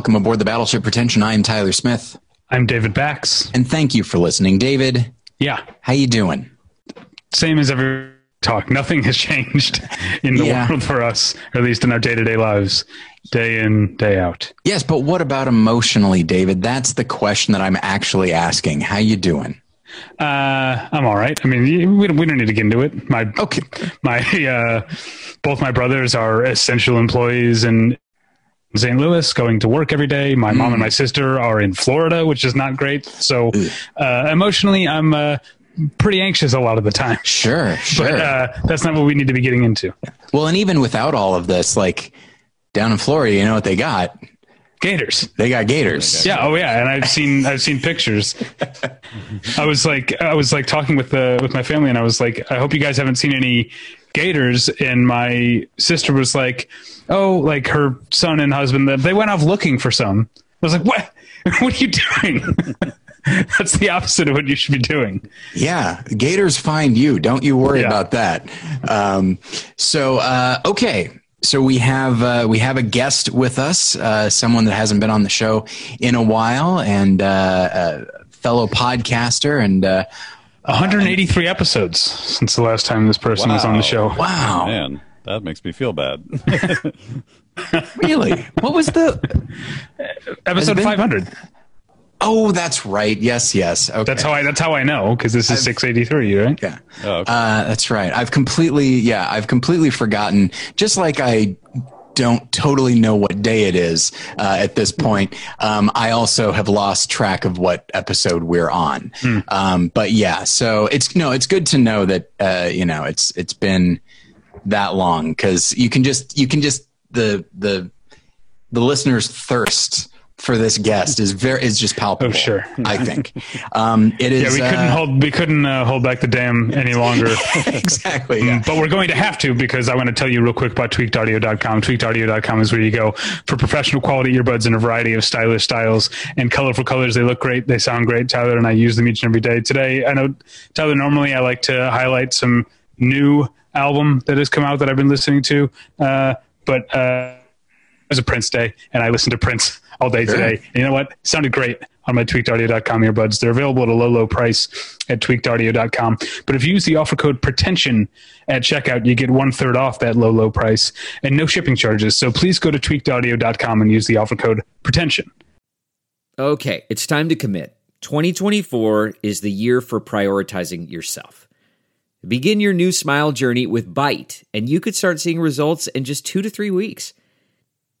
and welcome aboard the Battleship Pretension. I am Tyler Smith, I'm David Bax. and thank you for listening. David, Yeah, how you doing? same as every talk. Nothing has changed in the Yeah. world for us, or at least in our day to day lives, day in, day out. Yes, but what about emotionally, David? That's the question that I'm actually asking. How you doing? Uh, I'm all right. I mean, we don't, we don't need to get into it. My Okay. my uh, both my brothers are essential employees in St. Louis, going to work every day. My mom and my sister are in Florida, which is not great. So uh, emotionally, I'm uh, pretty anxious a lot of the time. Sure, sure. But uh, that's not what we need to be getting into. well, and even without all of this, like down in Florida, you know what they got? Gators. They got gators. Yeah. Oh, yeah. And I've seen I've seen pictures. I was like I was like talking with the with my family, and I was like, I hope you guys haven't seen any gators. And my sister was like, Oh, like her son and husband, they went off looking for some. I was like, What? What are you doing? That's the opposite of what you should be doing. Yeah, Gators find you. Don't you worry Yeah. about that. Um, so uh, okay, so we have uh, we have a guest with us, uh, someone that hasn't been on the show in a while, and uh, a fellow podcaster. And uh, 183 episodes since the last time this person was on the show. wow, Man, that makes me feel bad. really? What was the? Episode been- 500. Oh, that's right. Yes, yes. Okay, That's how I that's how I know because this is 683, right? Yeah. Oh, okay. Uh, that's right. I've completely, yeah, I've completely forgotten. Just like I don't totally know what day it is uh, at this point. Um, I also have lost track of what episode we're on. Um, but yeah, so it's no, it's good to know that uh, you know it's it's been that long because you can just you can just the the the listeners thirst for this guest is very is just palpable. Oh, sure. I think um, it is. Yeah, we couldn't uh, hold we couldn't uh, hold back the dam any longer. exactly. Yeah. But we're going to have to because I want to tell you real quick about tweakedaudio.com. Tweakedaudio.com is where you go for professional quality earbuds in a variety of stylish styles and colorful colors. They look great. They sound great. Tyler and I use them each and every day. Today, I know, Tyler, normally I like to highlight some new album that has come out that I've been listening to. Uh, but uh, was a Prince day, and I listened to Prince all day Sure. today. And you know what? It sounded great on my tweakedaudio.com earbuds. They're available at a low, low price at tweakedaudio.com. But if you use the offer code pretension at checkout, you get one third off that low, low price and no shipping charges. So please go to tweakedaudio.com and use the offer code pretension. Okay, it's time to commit. 2024 is the year for prioritizing yourself. Begin your new smile journey with Byte, and you could start seeing results in just two to three weeks.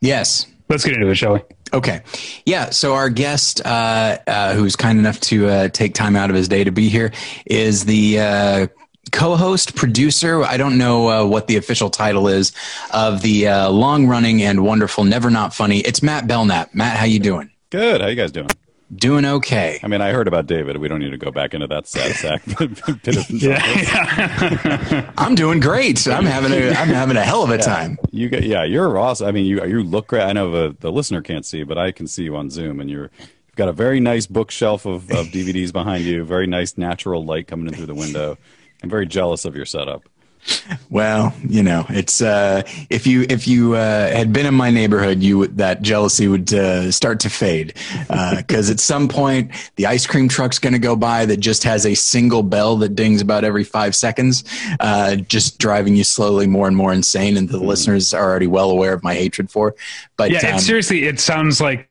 Yes. let's get into it, shall we? Okay. Yeah. So our guest, uh, uh, who's kind enough to uh, take time out of his day to be here, is the uh, co-host, producer. I don't know uh, what the official title is of the uh, long-running and wonderful Never Not Funny. It's Matt Belknap. Matt, how you doing? Good. How you guys doing? Doing okay. I mean, I heard about David. We don't need to go back into that sad sack. Yeah. I'm doing great. I'm having a I'm having a hell of a time. You get, yeah, you're awesome. I mean, you you look great. I know the, the listener can't see, but I can see you on Zoom, and you're you've got a very nice bookshelf of, of DVDs behind you. Very nice natural light coming in through the window. I'm very jealous of your setup. Well, you know, it's uh, if you if you uh, had been in my neighborhood, you would, that jealousy would uh, start to fade because at some point the ice cream truck's going to go by that just has a single bell that dings about every five seconds, uh, just driving you slowly more and more insane. And the listeners are already well aware of my hatred for. But Yeah, um, seriously, it sounds like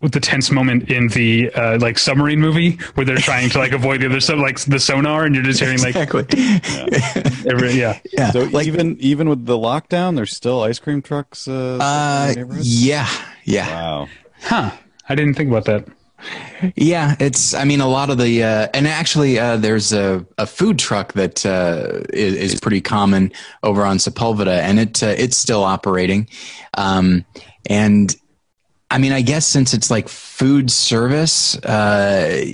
the tense moment in the uh, like submarine movie where they're trying to like avoid the other stuff, like the sonar, and you're just hearing like exactly. every yeah. Yeah. So like, even even with the lockdown, there's still ice cream trucks. Uh, uh, in the neighborhood? yeah, yeah. Wow. Huh. I didn't think about that. Yeah, it's. I mean, a lot of the, uh, and actually, uh, there's a, a food truck that uh, is, is pretty common over on Sepulveda, and it uh, it's still operating. Um, and I mean, I guess since it's like food service, uh,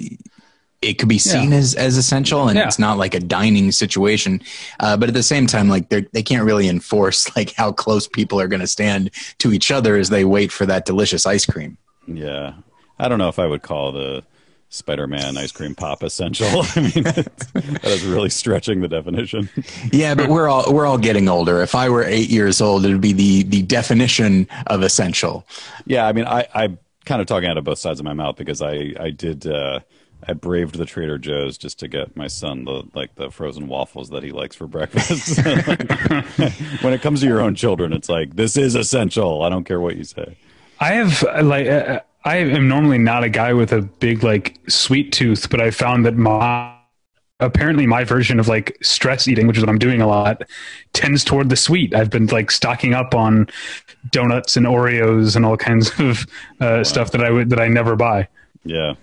it could be seen Yeah. as, as essential and Yeah. it's not like a dining situation. Uh, but at the same time, like they they can't really enforce like how close people are going to stand to each other as they wait for that delicious ice cream. Yeah, I don't know if I would call the Spider-Man ice cream pop essential. I mean, that is really stretching the definition. Yeah, but we're all we're all getting older. If I were eight years old, it would be the the definition of essential. Yeah, I mean, I, I'm kind of talking out of both sides of my mouth because I, I did, uh, I braved the Trader Joe's just to get my son the like the frozen waffles that he likes for breakfast. when it comes to your own children, it's like this is essential. I don't care what you say. I have uh, like uh, I am normally not a guy with a big like sweet tooth, but I found that my apparently my version of like stress eating, which is what I'm doing a lot, tends toward the sweet. I've been like stocking up on donuts and Oreos and all kinds of uh, stuff that I would that I never buy. Yeah,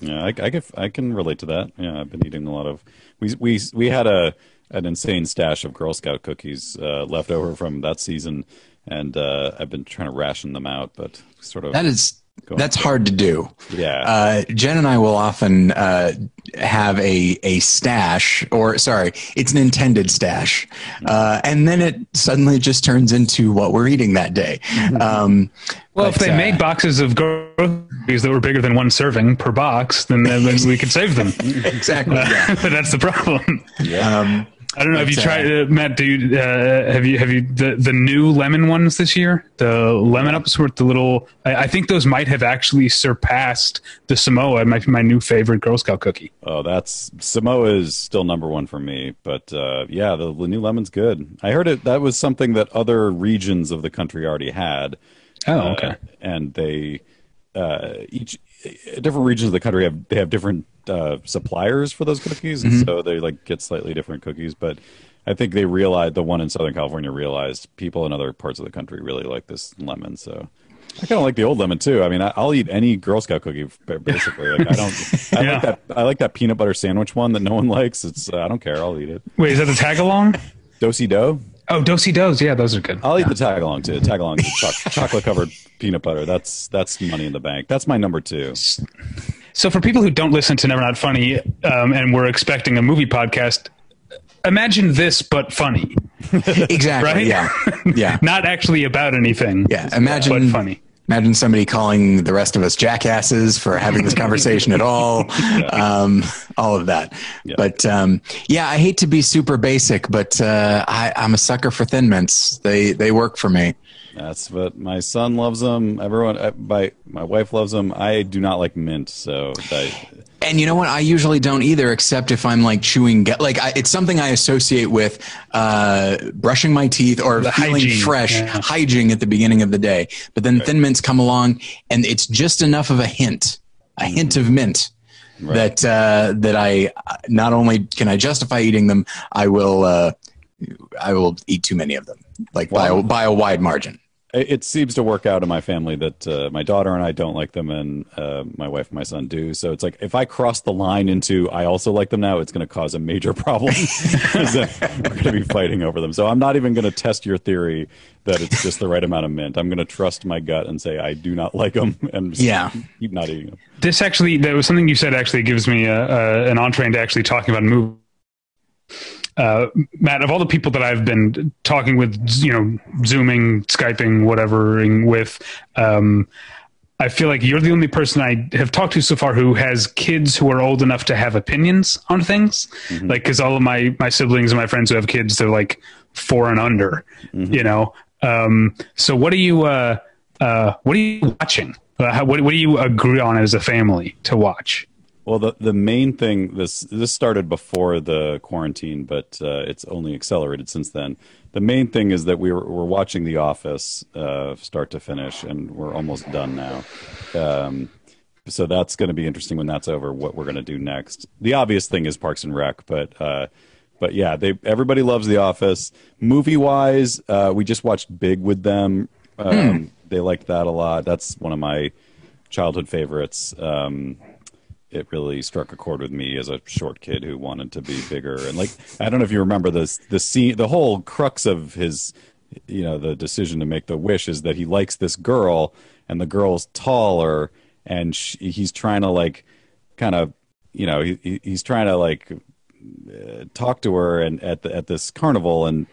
yeah, I, I can I can relate to that. Yeah, I've been eating a lot of. We we we had a an insane stash of Girl Scout cookies uh, left over from that season, and uh, I've been trying to ration them out, but sort of That is Go that's on. hard to do. yeah. Uh, Jen and I will often uh, have a a stash, or sorry, it's an intended stash, uh, and then it suddenly just turns into what we're eating that day. Um, Well, but, if they uh, made boxes of groceries that were bigger than one serving per box, then, then we could save them. exactly, yeah. but that's the problem. Um, I don't know. Have you uh, tried, uh, Matt? Do you uh, have you have you the the new lemon ones this year? The lemon ups with the little. I, I think those might have actually surpassed the Samoa. It might be my new favorite Girl Scout cookie. Oh, that's Samoa is still number one for me, but uh, yeah, the, the new lemon's good. I heard it. That was something that other regions of the country already had. Oh, Uh, okay. and they uh, each different regions of the country have they have different uh, suppliers for those cookies, and so they like get slightly different cookies. But I think they realized the one in Southern California realized people in other parts of the country really like this lemon. So I kind of like the old lemon too. I mean, I, I'll eat any Girl Scout cookie basically. Like I don't. I Yeah. like that. I like that peanut butter sandwich one that no one likes. It's uh, I don't care. I'll eat it. Wait, is that the tag along? Do-si-do. Oh, Do-si-dos. Yeah, those are good. I'll eat the tag along too. Tag along chocolate covered peanut butter. That's that's money in the bank. That's my number two. So, for people who don't listen to Never Not Funny um, and we're expecting a movie podcast, imagine this but funny, exactly, Right? yeah, yeah, not actually about anything. yeah. Imagine but funny. Imagine somebody calling the rest of us jackasses for having this conversation at all. Um, all of that. Yeah. But um, yeah, I hate to be super basic, but uh, I, I'm a sucker for Thin Mints. They they work for me. That's what my son loves them. Everyone, uh, my my wife loves them. I do not like mint, so I, And you know what? I usually don't either, except if I'm like chewing. Gu- like I, it's something I associate with uh, brushing my teeth or The feeling hygiene, fresh, yeah. hygiene at the beginning of the day. But then Thin Mints come along, and it's just enough of a hint, a hint of mint. That uh, that I not only can I justify eating them, I will uh, I will eat too many of them, like by a, by a wide margin. It it seems to work out in my family that uh, my daughter and I don't like them, and uh, my wife and my son do. So it's like if I cross the line into I also like them now, it's going to cause a major problem. 'Cause, We're going to be fighting over them. So I'm not even going to test your theory that it's just the right amount of mint. I'm going to trust my gut and say I do not like them, and Yeah. keep not eating them. This actually, that was something you said actually gives me a, a, an entree into actually talking about movie. Uh, Matt, of all the people that I've been talking with, you know, zooming, skyping, whatevering with, um, I feel like you're the only person I have talked to so far who has kids who are old enough to have opinions on things. Like, because all of my my siblings and my friends who have kids, they're like four and under. You know. Um, so, what are you? Uh, uh, what are you watching? Uh, how, what, what do you agree on as a family to watch? Well, the the main thing this this started before the quarantine, but uh, it's only accelerated since then. The main thing is that we were, we're watching The Office uh, start to finish, and we're almost done now. Um, so that's going to be interesting when that's over. What we're going to do next. The obvious thing is Parks and Rec, but uh, but yeah, they everybody loves The Office. Movie wise, uh, we just watched Big with them. Um, They liked that a lot. That's one of my childhood favorites. Um, it really struck a chord with me as a short kid who wanted to be bigger. And like, I don't know if you remember this, the scene, the whole crux of his, you know, the decision to make the wish is that he likes this girl and the girl's taller, and she, he's trying to like kind of you know he, he's trying to like uh, talk to her and at the, at this carnival and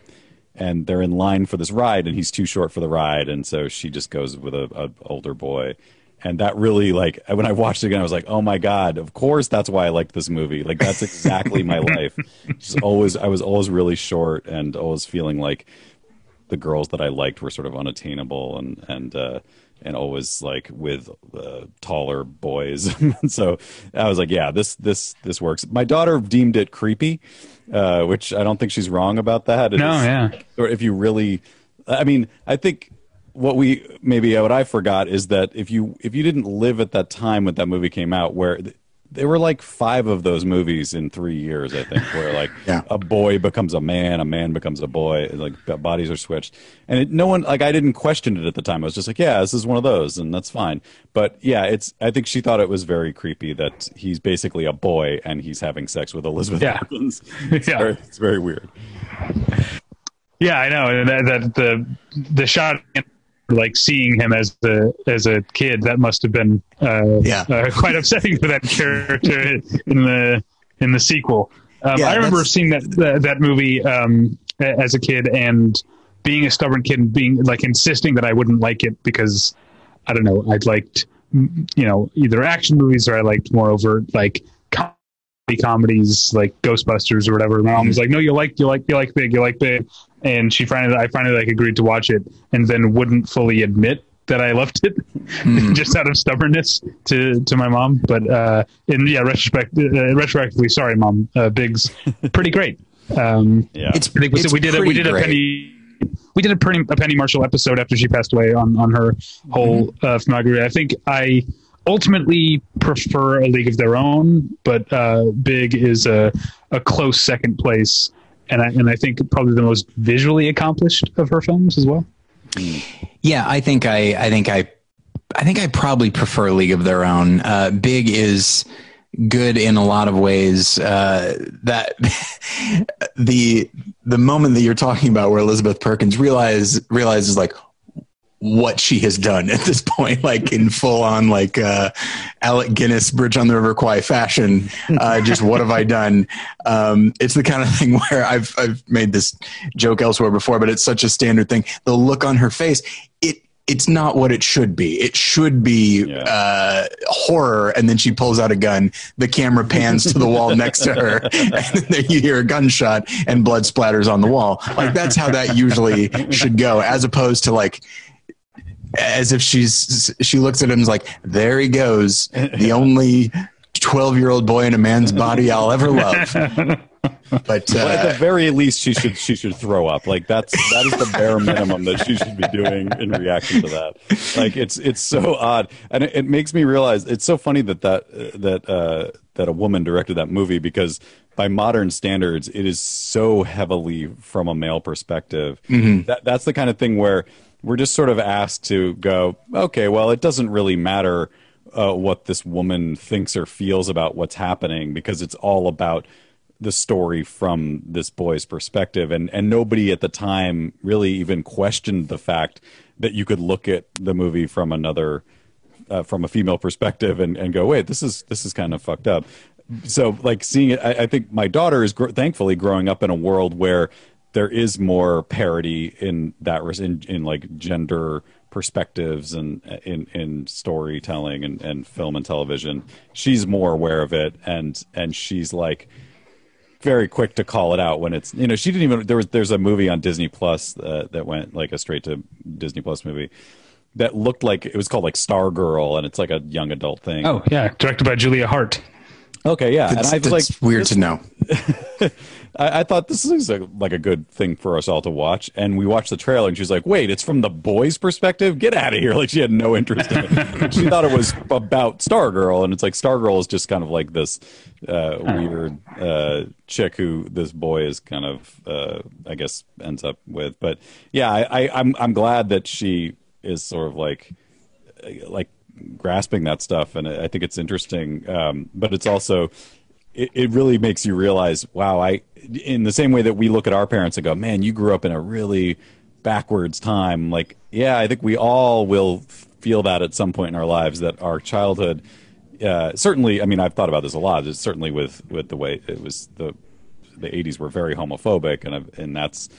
and they're in line for this ride and he's too short for the ride and so she just goes with a, a older boy and that really like when I watched it again I was like oh my god of course that's why I liked this movie like that's exactly my life just always I was always really short and always feeling like the girls that I liked were sort of unattainable and and uh and always like with uh, taller boys. so I was like, yeah, this this this works. My daughter deemed it creepy, uh, which I don't think she's wrong about that. no, is, yeah. Or if you really, I mean, I think what we maybe what I forgot is that if you if you didn't live at that time when that movie came out, where there were like five of those movies in three years, I think, where like Yeah. a boy becomes a man, a man becomes a boy, like bodies are switched, and it, no one like I didn't question it at the time. I was just like, yeah, this is one of those, and that's fine. But yeah, it's I think she thought it was very creepy that he's basically a boy and he's having sex with Elizabeth Yeah. It's, Yeah. very, it's very weird. Yeah, I know that, that the the shot like seeing him as the as a kid that must have been uh, Yeah. uh, quite upsetting for that character in the in the sequel. Um, Yeah, I remember seeing that that, that movie um, as a kid and being a stubborn kid and being like insisting that I wouldn't like it because I don't know I'd liked you know either action movies or I liked more overt like comedy comedies like Ghostbusters or whatever. My mom was like, "No, you like you like you like big, you like big," and she finally I finally like agreed to watch it and then wouldn't fully admit that I loved it just out of stubbornness to to my mom. But uh, in yeah, retrospect uh, retrospectively, sorry, mom, uh, Big's pretty great. Um, Yeah, It's I think we, it's we did a, we pretty did a penny we did a penny a penny Marshall episode after she passed away on on her whole Mm-hmm. uh, filmography. I think I ultimately prefer a League of Their Own, but uh, Big is a a close second place, and I and I think probably the most visually accomplished of her films as well. Yeah, I think I, I think I, I think I probably prefer League of Their Own. Uh, Big is good in a lot of ways. Uh, that the the moment that you're talking about, where Elizabeth Perkins realize realizes like what she has done at this point, like in full on like uh, Alec Guinness Bridge on the River Kwai fashion. Uh, just what have I done? Um, it's the kind of thing where I've I've made this joke elsewhere before, but it's such a standard thing. The look on her face, it it's not what it should be. It should be Yeah. uh, horror, and then she pulls out a gun. The camera pans to the wall next to her, and then you hear a gunshot and blood splatters on the wall. Like that's how that usually should go, as opposed to like as if she's she looks at him and is like there he goes the only 12 year old boy in a man's body i'll ever love but But at uh, the very least, she should she should throw up. Like that's that is the bare minimum that she should be doing in reaction to that. Like it's it's so odd, and it, it makes me realize it's so funny that that uh, that uh, that a woman directed that movie because by modern standards, it is so heavily from a male perspective. That that's the kind of thing where we're just sort of asked to go, okay, well, it doesn't really matter uh, what this woman thinks or feels about what's happening because it's all about the story from this boy's perspective. And and nobody at the time really even questioned the fact that you could look at the movie from another uh, from a female perspective and, and go wait this is this is kind of fucked up. So like seeing it i, I think my daughter is gr- thankfully growing up in a world where there is more parity in that res- in, in like gender perspectives and in in storytelling and, and film and television she's more aware of it and and she's like very quick to call it out when it's you know she didn't even there was there's a movie on Disney Plus uh, that went like a straight to Disney Plus movie that looked like it was called like Stargirl and it's like a young adult thing. Oh yeah, directed by Julia Hart. okay, yeah, and I was that's like weird to know I, I thought this is a, like a good thing for us all to watch, and we watched the trailer, and she's like, "Wait, it's from the boy's perspective? Get out of here!" Like she had no interest in it. she thought it was about Stargirl, and it's like Stargirl is just kind of like this uh, weird uh, chick who this boy is kind of, uh, I guess, ends up with. But yeah, I, I, I'm I'm glad that she is sort of like like grasping that stuff, and I think it's interesting. Um, but it's also it, it really makes you realize, wow, I in the same way that we look at our parents and go, man, you grew up in a really backwards time. Like, yeah, I think we all will feel that at some point in our lives that our childhood. Uh, certainly, I mean, I've thought about this a lot. Certainly with with the way it was the the 80s were very homophobic, and I've- and that's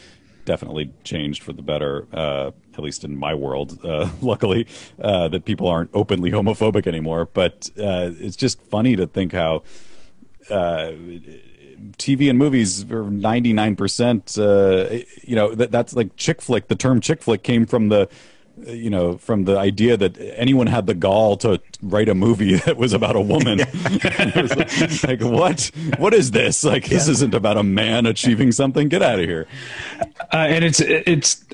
definitely changed for the better. Uh, at least in my world, uh, luckily, uh, that people aren't openly homophobic anymore. But uh, it's just funny to think how uh, TV and movies are 99%, uh, you know, that, that's like chick flick. The term chick flick came from the, you know, from the idea that anyone had the gall to write a movie that was about a woman. Like, like, what? What is this? Like, this isn't about a man achieving something. Get out of here. uh, and it's it's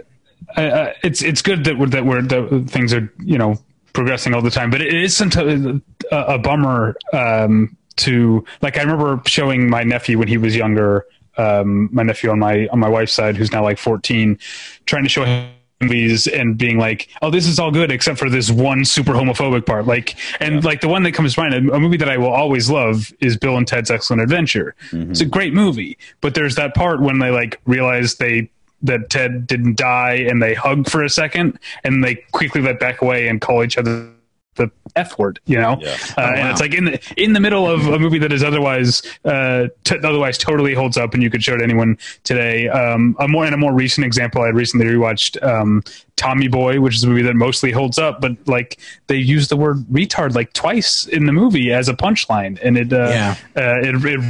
uh, uh, it's it's good that we're, that we're that things are you know progressing all the time, but it is sometimes a, a bummer um, to like. I remember showing my nephew when he was younger, um, my nephew on my on my wife's side, who's now like fourteen, trying to show him movies and being like, "Oh, this is all good except for this one super homophobic part." Like, and like the one that comes to mind, a movie that I will always love is Bill and Ted's Excellent Adventure. It's a great movie, but there's that part when they like realize they that Ted didn't die and they hug for a second and they quickly let back away and call each other the F word, you know, Yeah. uh, and it's like in the in the middle of a movie that is otherwise uh, t- otherwise totally holds up, and you could show it to anyone today. Um, a more in a more recent example, I recently rewatched um, Tommy Boy, which is a movie that mostly holds up, but like they use the word retard like twice in the movie as a punchline, and it uh, Yeah. uh, it, it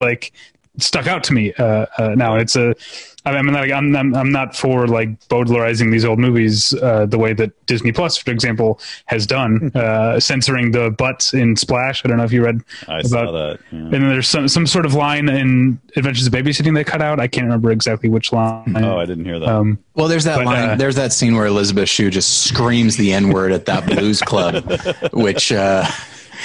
like stuck out to me uh, uh, now. It's a I mean, like, I'm, I'm I'm not for like Bowdlerizing these old movies uh, the way that Disney Plus, for example, has done, uh, censoring the butts in Splash. I don't know if you read I about saw that. yeah. And then there's some some sort of line in Adventures of Babysitting they cut out. I can't remember exactly which line. Oh, I didn't hear that. um, Well, there's that But, line. uh, there's that scene where Elizabeth Shue just screams the N word at that blues club, which uh,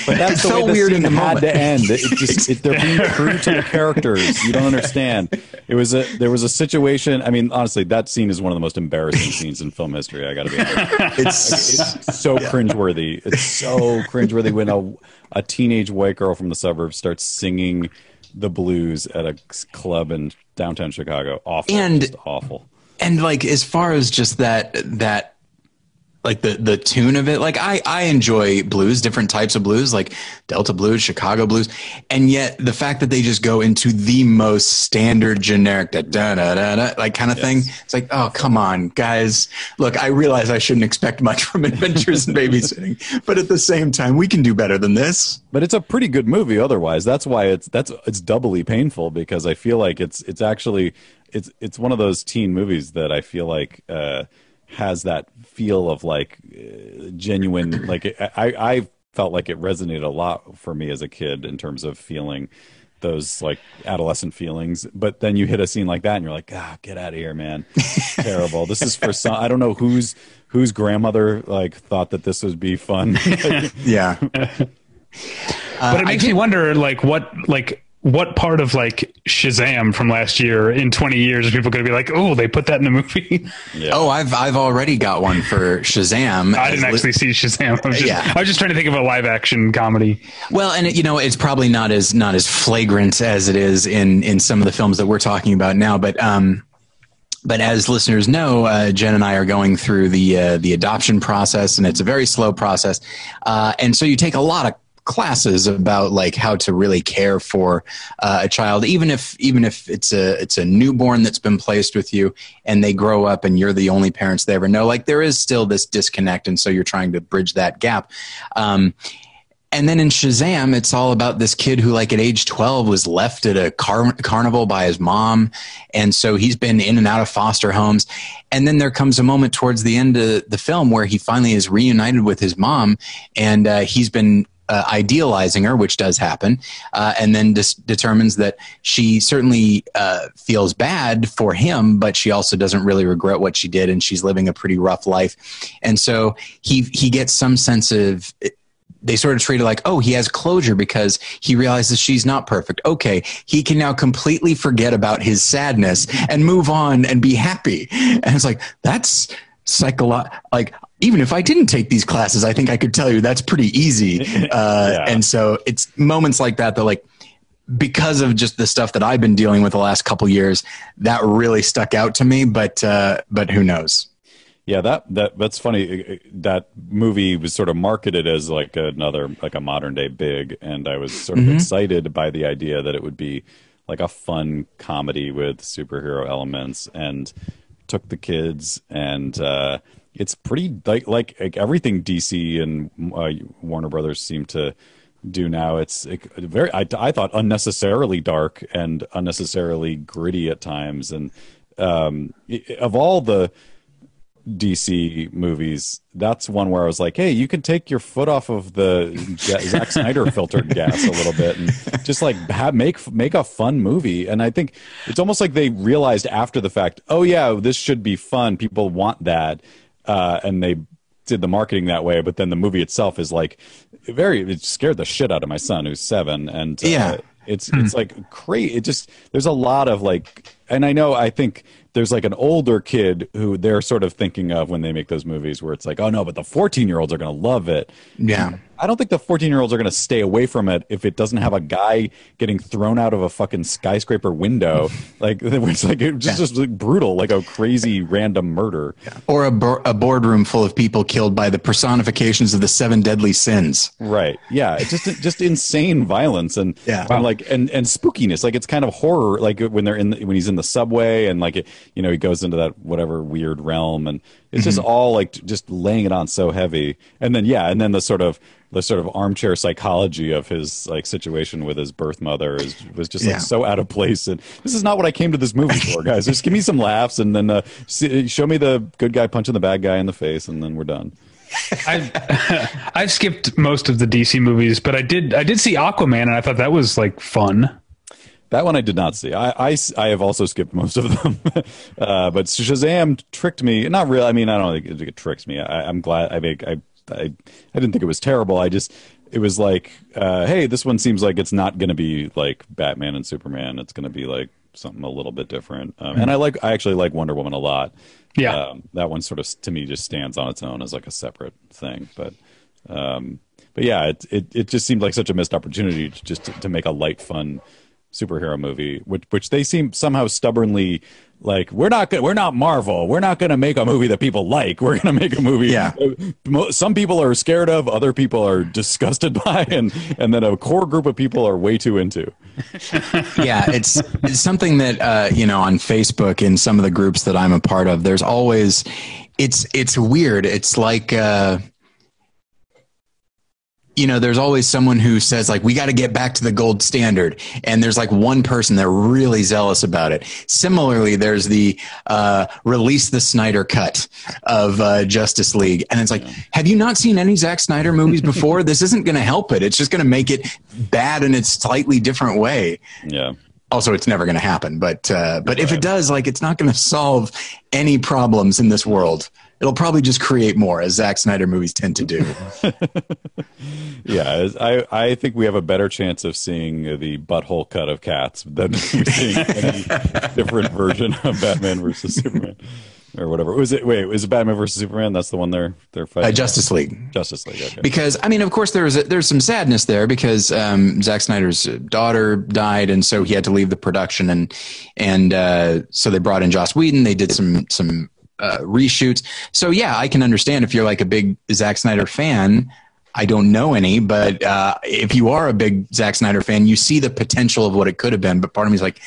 But that's it way the weird in the had moment. to end. It just it, they're being true to the characters. You don't understand. It was a there was a situation. I mean, honestly, that scene is one of the most embarrassing scenes in film history. I got to be honest. it's It's so cringeworthy. It's so cringeworthy when a a teenage white girl from the suburbs starts singing the blues at a club in downtown Chicago. Awful. And- awful. and like as far as just that that like the the tune of it. Like i i enjoy blues different types of blues like delta blues chicago blues. And yet the fact that they just go into the most standard generic da da da da, da like kind of thing it's like oh come on guys. Look i realize i shouldn't expect much from adventures in babysitting but at the same time we can do better than this. But it's a pretty good movie otherwise. That's why it's that's it's doubly painful because I feel like it's it's actually it's it's one of those teen movies that I feel like uh, has that feel of like uh, genuine like I I felt like it resonated a lot for me as a kid in terms of feeling those like adolescent feelings. But then you hit a scene like that and you're like ah get out of here man. Terrible. This is for some i don't know whose whose grandmother like thought that this would be fun. Yeah. But it makes me wonder, like what, like what part of like Shazam from last year in 20 years are people going to be like, oh, they put that in the movie? yeah. oh i've i've already got one for shazam I didn't As li- actually see Shazam. I was, just, Yeah. I was just trying to think of a live action comedy. Well, and it, you know, it's probably not as not as flagrant as it is in in some of the films that we're talking about now, but um, but as listeners know, uh, Jen and I are going through the uh, the adoption process, and it's a very slow process, uh, and so you take a lot of classes about like how to really care for uh, a child even if even if it's a it's a newborn that's been placed with you and they grow up and you're the only parents they ever know like there is still this disconnect and so you're trying to bridge that gap um, and then in Shazam, it's all about this kid who, like at age 12, was left at a car- carnival by his mom. And so he's been in and out of foster homes. And then there comes a moment towards the end of the film where he finally is reunited with his mom and uh, he's been uh, idealizing her, which does happen, uh, and then dis- determines that she certainly uh, feels bad for him, but she also doesn't really regret what she did, and she's living a pretty rough life. And so he he gets some sense of they sort of treat it like, oh, he has closure because he realizes she's not perfect. Okay, he can now completely forget about his sadness and move on and be happy. And it's like, that's psycholo like even if I didn't take these classes, I think I could tell you that's pretty easy. Uh, Yeah. And so it's moments like that that like because of just the stuff that I've been dealing with the last couple years, that really stuck out to me. But uh, but who knows? Yeah, that that that's funny. That movie was sort of marketed as like another like a modern day Big, and I was sort of excited by the idea that it would be like a fun comedy with superhero elements, and took the kids, and uh, it's pretty like, like like everything DC and uh, Warner Brothers seem to do now. It's it, very I, I thought unnecessarily dark and unnecessarily gritty at times, and um, of all the DC movies, that's one where I was like, hey, you can take your foot off of the Zack Snyder filtered gas a little bit and just like have, make make a fun movie. And I think it's almost like they realized after the fact, oh yeah, this should be fun. People want that, uh, and they did the marketing that way. But then the movie itself is like very. It scared the shit out of my son who's seven, and uh, Yeah. it's it's like crazy. It just there's a lot of like, and I know I think there's like an older kid who they're sort of thinking of when they make those movies where it's like, oh no, but the 14 year olds are going to love it. Yeah. I don't think the 14 year olds are going to stay away from it if it doesn't have a guy getting thrown out of a fucking skyscraper window. like it's like it's just, just like brutal, like a crazy random murder. Or a, bo- a boardroom full of people killed by the personifications of the seven deadly sins. Right. Yeah. It's just just insane violence and Yeah. and like and and spookiness. Like it's kind of horror. Like when they're in the, when he's in the subway and like it, you know he goes into that whatever weird realm and it's just all like just laying it on so heavy. And then yeah, and then the sort of the sort of armchair psychology of his like situation with his birth mother is was just like Yeah. so out of place. And this is not what I came to this movie for, guys. Just give me some laughs and then uh, see, show me the good guy punching the bad guy in the face, and then we're done. I've, I've skipped most of the DC movies, but I did I did see Aquaman, and I thought that was like fun. That one I did not see. I, I, I have also skipped most of them, uh, but Shazam tricked me. Not really. I mean, I don't think it, tricks me. I, I'm glad. I think I, I I didn't think it was terrible. I just it was like, uh, hey, this one seems like it's not going to be like Batman and Superman. It's going to be like something a little bit different. Um, and I like I actually like Wonder Woman a lot. Yeah. um, that one sort of to me just stands on its own as like a separate thing. But um, but yeah, it, it it just seemed like such a missed opportunity to just to, to make a light, fun superhero movie, which which they seem somehow stubbornly like we're not gonna, we're not Marvel. We're not going to make a movie that people like. We're going to make a movie. Yeah. Mo- Some people are scared of, other people are disgusted by, and and then a core group of people are way too into. yeah, it's, it's something that uh, you know on Facebook in some of the groups that I'm a part of. There's always it's it's weird. It's like uh, you know, there's always someone who says like we got to get back to the gold standard, and there's like one person that really zealous about it. Similarly, there's the uh, release the Snyder cut of uh, Justice League, and it's like, have you not seen any Zack Snyder movies before? this isn't going to help it. It's just going to make it bad in a slightly different way Yeah. also it's never going to happen but uh, but if it does like it's not going to solve any problems in this world it'll probably just create more as Zack Snyder movies tend to do Yeah, I I think we have a better chance of seeing the butthole cut of cats than seeing any different version of Batman versus Superman or whatever. Was it? Wait, is it Batman versus Superman? That's the one they're they're fighting. uh, Justice League Justice League. Okay. because I mean of course there's a, there's some sadness there because um, Zack Snyder's daughter died and so he had to leave the production and and uh, so they brought in Joss Whedon they did some some uh, reshoots so yeah I can understand if you're like a big Zack Snyder fan I don't know any, but uh, if you are a big Zack Snyder fan, you see the potential of what it could have been. But part of me is like,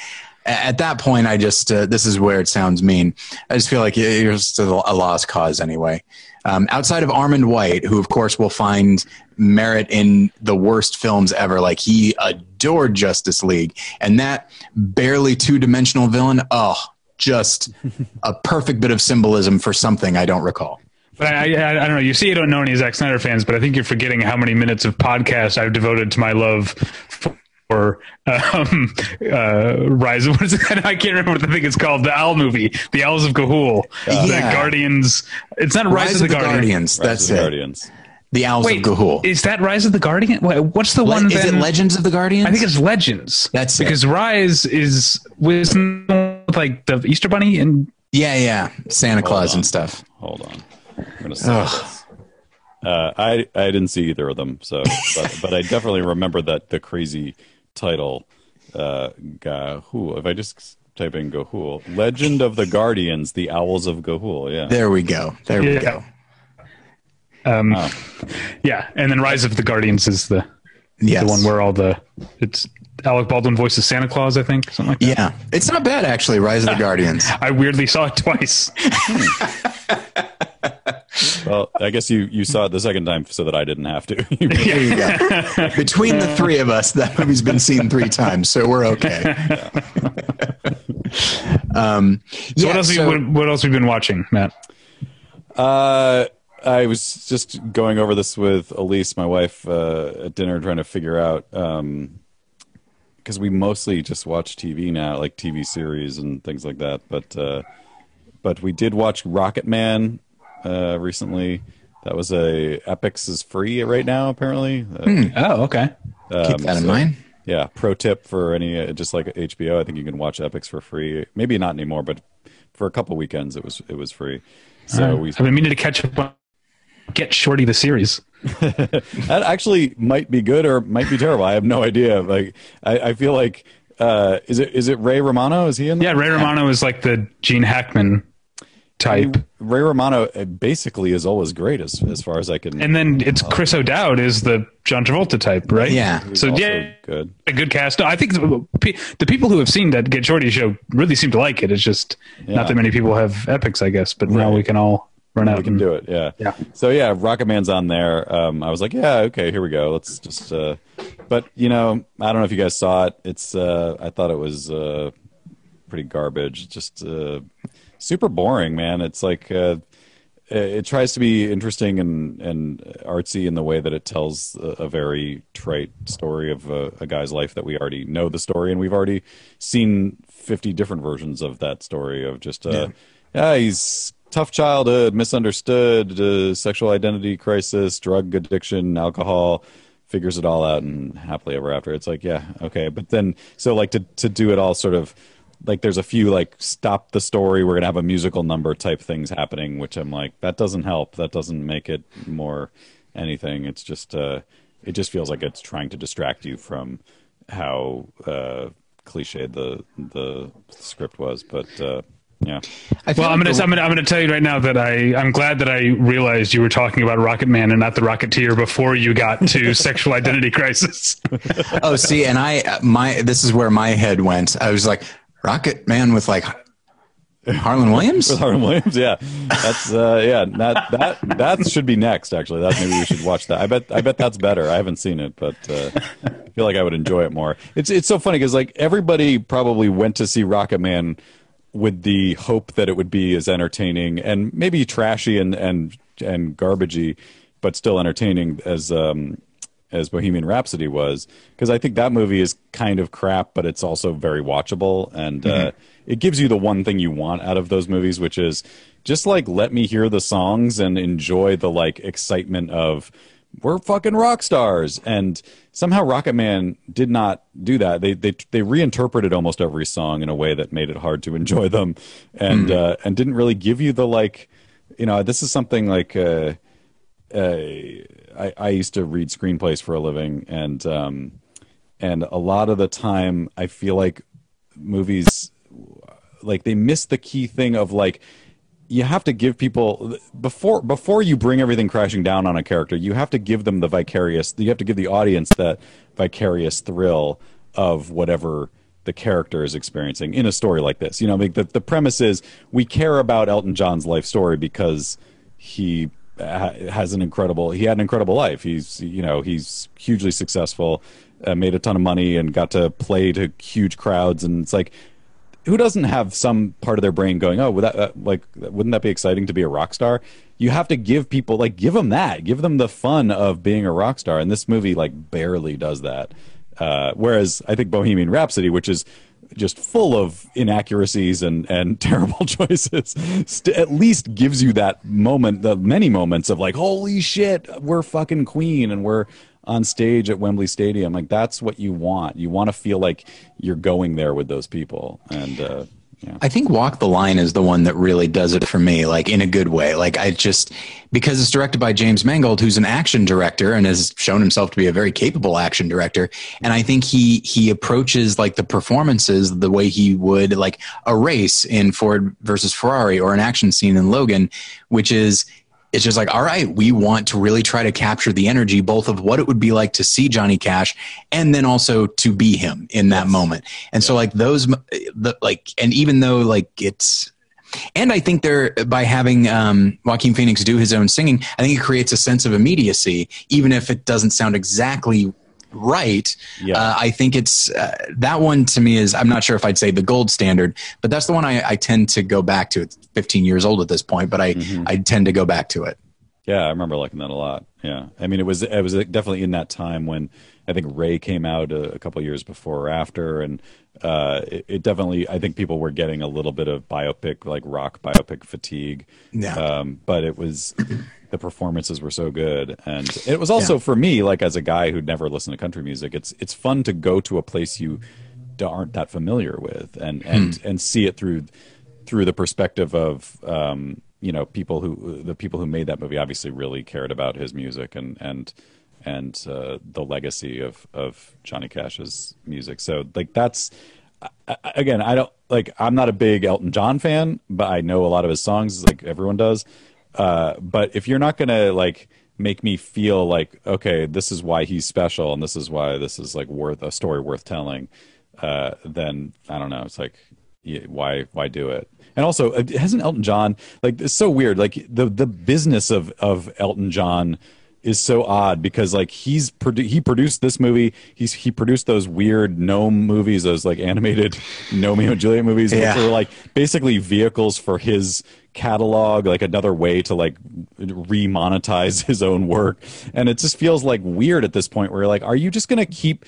at that point, I just uh, this is where it sounds mean. I just feel like you're just a lost cause anyway. Um, outside of Armond White, who of course will find merit in the worst films ever, like he adored Justice League, and that barely two dimensional villain, oh, just a perfect bit of symbolism for something I don't recall. But I, I, I don't know. You see, you don't know any Zack Snyder fans, but I think you're forgetting how many minutes of podcast I've devoted to my love for um, uh, Rise. What is it? I can't remember what the thing is called. The Owl movie, The Owls of Ga'Hoole, the Yeah. Guardians. It's not Rise, Rise, of the, Guardians. Rise That's of the it. Guardians. The Owls Wait, of Ga'Hoole. is that Rise of the Guardian? What's the Le- one? is it? Legends of the Guardians? I think it's Legends. That's it. because Rise is was like the Easter Bunny and yeah, yeah, Santa Claus on. and stuff. Hold on. I'm gonna say. Uh, I I didn't see either of them, so but, but I definitely remember that the crazy title. Uh, Gahu. If I just type in Ga'Hoole. Legend of the Guardians, the Owls of Ga'Hoole. Yeah. There we go. There we go. Um, Oh. Yeah, and then Rise of the Guardians is the Yes. the one where all the it's Alec Baldwin voices Santa Claus, I think, something like that. Yeah, it's not bad actually. Rise of the Guardians. I weirdly saw it twice. Well, I guess you, you saw it the second time so that I didn't have to. There you go. Between the three of us, that movie's been seen three times, so we're okay. um, So yeah, what else? so- what, what else have you been watching, Matt? Uh, I was just going over this with Elise, my wife, uh, at dinner, trying to figure out because we mostly just watch TV now, like TV series and things like that. But uh, but we did watch Rocket Man uh, recently. That was a Epix is free right now, apparently. Uh, Oh, okay. keep that in so- mind. Yeah, pro tip for any uh, just like HBO, I think you can watch Epix for free. Maybe not anymore, but for a couple weekends it was it was free. So we I've been meaning to catch up on Get Shorty the series. that actually might be good or might be terrible. I have no idea. Like I, I feel like uh, is it is it Ray Romano? Is he in? Yeah, Ray Romano is like the Gene Hackman type. Ray Romano uh, basically is always great as as far as I can. And then it's Chris O'Dowd is the John Travolta type, right? Yeah. He's So yeah, good. a good cast. No, I think the, the people who have seen that Get Shorty show really seem to like it. It's just Yeah. not that many people have Epix, I guess. But now we can all run out. We can do it. Yeah. Yeah. So yeah, Rocket Man's on there. Um, I was like, yeah, okay, here we go. Let's just. Uh, but you know, I don't know if you guys saw it. It's. Uh, I thought it was uh, pretty garbage. Just uh, super boring, man. It's like. Uh, it tries to be interesting and, and artsy in the way that it tells a, a very trite story of a, a guy's life that we already know the story and we've already seen 50 different versions of that story of just uh, yeah, he's tough childhood misunderstood uh, sexual identity crisis drug addiction alcohol figures it all out and happily ever after. It's like yeah okay. But then so like to to do it all sort of like there's a few like stop the story we're gonna have a musical number type things happening which i'm like that doesn't help. That doesn't make it more anything. It's just uh it just feels like it's trying to distract you from how uh cliched the the script was. But uh yeah I feel Well, I'm gonna, the- I'm gonna I'm gonna tell you right now that I I'm glad that I realized you were talking about Rocket Man and not the Rocketeer before you got to sexual identity crisis. oh, see, and I my this is where my head went. I was like, Rocket Man with like Harland Williams. with Harland Williams. Yeah, that's uh, yeah. That that that should be next. Actually, that maybe we should watch that. I bet I bet that's better. I haven't seen it, but uh, I feel like I would enjoy it more. It's it's so funny because like everybody probably went to see Rocket Man with the hope that it would be as entertaining and maybe trashy and and and garbagey, but still entertaining as um, as Bohemian Rhapsody was, because I think that movie is kind of crap, but it's also very watchable, and uh, it gives you the one thing you want out of those movies, which is just like let me hear the songs and enjoy the like excitement of we're fucking rock stars, and somehow Rocket Man did not do that. They they they reinterpreted almost every song in a way that made it hard to enjoy them, and uh, and didn't really give you the like, you know, this is something like. Uh, uh, I, I used to read screenplays for a living, and um, and a lot of the time, I feel like movies like they miss the key thing of like you have to give people before before you bring everything crashing down on a character you have to give them the vicarious you have to give the audience that vicarious thrill of whatever the character is experiencing in a story like this. You know like the, the premise is we care about elton john's life story because he has an incredible he had an incredible life. He's you know he's hugely successful uh, made a ton of money and got to play to huge crowds. And it's like who doesn't have some part of their brain going, oh, would that, uh, like, wouldn't that be exciting to be a rock star? You have to give people, like, give them that, give them the fun of being a rock star. And this movie, like, barely does that. Uh, whereas I think Bohemian Rhapsody, which is just full of inaccuracies and, and terrible choices, st- at least gives you that moment, the many moments of like, holy shit, we're fucking Queen and we're on stage at Wembley Stadium. Like that's what you want. You want to feel like you're going there with those people. And uh, I think Walk the Line is the one that really does it for me, like in a good way. Like I just because it's directed by James Mangold, who's an action director and has shown himself to be a very capable action director. And I think he he approaches like the performances the way he would like a race in Ford versus Ferrari or an action scene in Logan, which is it's just like, all right, we want to really try to capture the energy, both of what it would be like to see Johnny Cash and then also to be him in that yes. moment. And yeah. so like those, the, like, and even though like it's, and I think they're by having um, Joaquin Phoenix do his own singing, I think it creates a sense of immediacy, even if it doesn't sound exactly right. Yeah. Uh, I think it's uh, that one to me is I'm not sure if I'd say the gold standard, but that's the one I, I tend to go back to. It's 15 years old at this point, but I mm-hmm. I tend to go back to it. Yeah, I remember liking that a lot. Yeah, I mean it was it was definitely in that time when I think Ray came out a, a couple years before or after, and uh, it, it, definitely I think people were getting a little bit of biopic like rock biopic fatigue. Yeah. Um, but it was the performances were so good and it was also yeah. for me like as a guy who'd never listened to country music it's it's fun to go to a place you aren't that familiar with and and hmm. and see it through through the perspective of um, you know people who the people who made that movie obviously really cared about his music and and and uh, the legacy of of Johnny Cash's music so like that's again I don't like I'm not a big Elton John fan but I know a lot of his songs like everyone does uh, but if you're not gonna like make me feel like okay, this is why he's special and this is why this is like worth a story worth telling, uh, then I don't know. It's like why why do it? And also, uh, hasn't Elton John like it's so weird? Like the the business of of Elton John is so odd because like he's produ- he produced this movie he's he produced those weird gnome movies those like animated Romeo and Juliet movies yeah. which were like basically vehicles for his catalog like another way to like remonetize his own work and it just feels like weird at this point where you're like are you just going to keep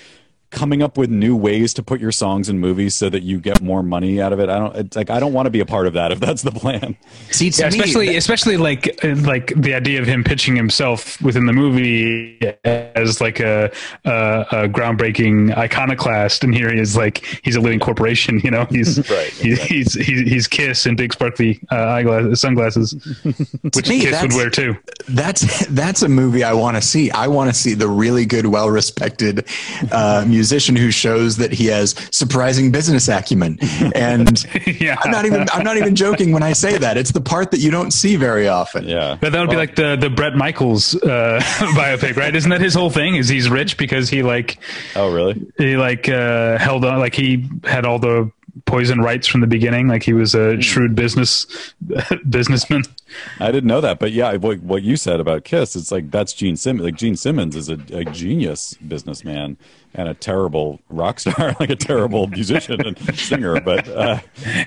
coming up with new ways to put your songs in movies so that you get more money out of it. I don't it's like I don't want to be a part of that if that's the plan. See, yeah, especially especially like like the idea of him pitching himself within the movie as like a, a, a groundbreaking iconoclast, and here he is like he's a living corporation. You know, he's right, he's, he's, he's he's Kiss and big sparkly uh, eyeglasses, sunglasses, which me, Kiss would wear too. That's that's a movie I want to see. I want to see the really good, well respected. Uh, musician who shows that he has surprising business acumen. And yeah. I'm not even I'm not even joking when I say that. It's the part that you don't see very often. Yeah. But that would well, be like the the Bret Michaels uh, biopic, right? Isn't that his whole thing? Is he's rich because he like Oh really? He like uh, held on like he had all the poison rights from the beginning like he was a hmm. shrewd business businessman i didn't know that but yeah what, what you said about kiss it's like that's gene simmons like gene simmons is a, a genius businessman and a terrible rock star, like a terrible musician and singer. But uh,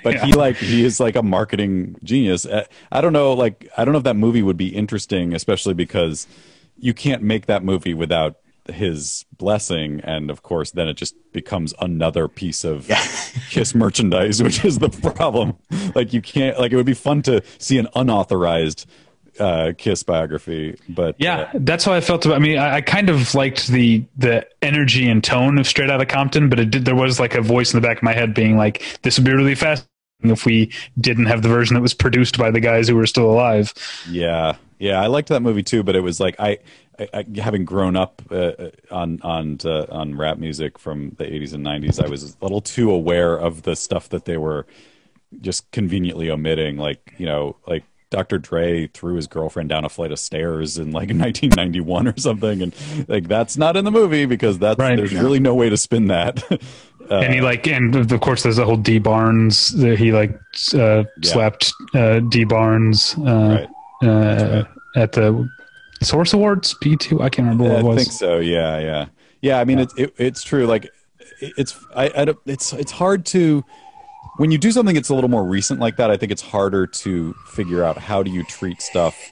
but yeah. he like he is like a marketing genius. Uh, I don't know, like I don't know if that movie would be interesting, especially because you can't make that movie without his blessing and of course then it just becomes another piece of yeah. kiss merchandise which is the problem like you can't like it would be fun to see an unauthorized uh, Kiss biography, but yeah, uh, that's how I felt about. I mean, I, I, kind of liked the the energy and tone of Straight Outta Compton, but it did. There was like a voice in the back of my head being like, "This would be really fast if we didn't have the version that was produced by the guys who were still alive." Yeah, yeah, I liked that movie too, but it was like I, I, I having grown up uh, uh on on uh, on rap music from the '80s and '90s, I was a little too aware of the stuff that they were just conveniently omitting, like you know, like Dr. Dre threw his girlfriend down a flight of stairs in like 1991 or something, and like that's not in the movie because that's right. there's really no way to spin that. uh, and he like, and of course, there's the whole Dee Barnes that he like uh, yeah. slapped uh, Dee Barnes uh, right. Uh, at the Source Awards P two. I can't remember what it was. I think so. Yeah, yeah, yeah. I mean, yeah. It's it, it's true. Like, it's I, I don't, it's it's hard to when you do something that's a little more recent like that, I think it's harder to figure out how do you treat stuff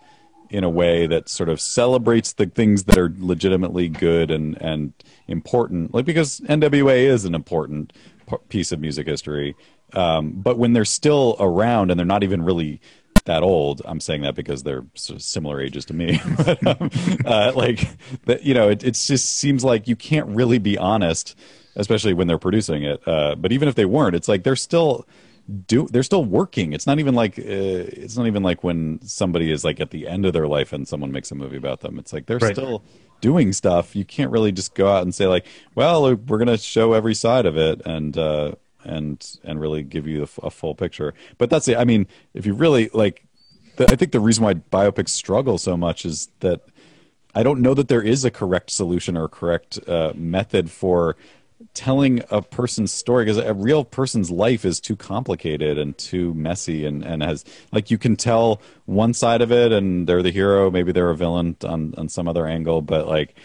in a way that sort of celebrates the things that are legitimately good and and important. Like because NWA is an important piece of music history, um, but when they're still around and they're not even really that old. I'm saying that because they're similar ages to me. but, um, uh, like, that, you know, it, it just seems like you can't really be honest especially when they're producing it. Uh, but even if they weren't, it's like they're still do they're still working. It's not even like uh, it's not even like when somebody is like at the end of their life and someone makes a movie about them. It's like they're Right. still doing stuff. You can't really just go out and say like, well, we're going to show every side of it and uh and and really give you a full picture. But that's it. I mean, if you really like the, I think the reason why biopics struggle so much is that I don't know that there is a correct solution or correct uh, method for telling a person's story because a real person's life is too complicated and too messy and, and has like you can tell one side of it and they're the hero maybe they're a villain on, on some other angle but like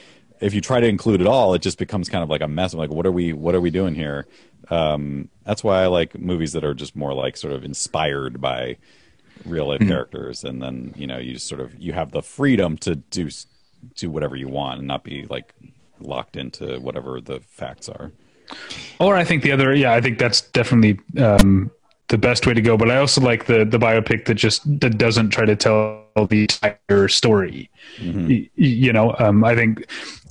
if you try to include it all it just becomes kind of like a mess. I'm like what are we what are we doing here? Um, that's why I like movies that are just more like sort of inspired by real life characters. And then you know you just sort of you have the freedom to do do whatever you want and not be like locked into whatever the facts are. Or I think the other, yeah, I think that's definitely um, the best way to go. But I also like the the biopic that just that doesn't try to tell the entire story. Y- y- you know, um, I think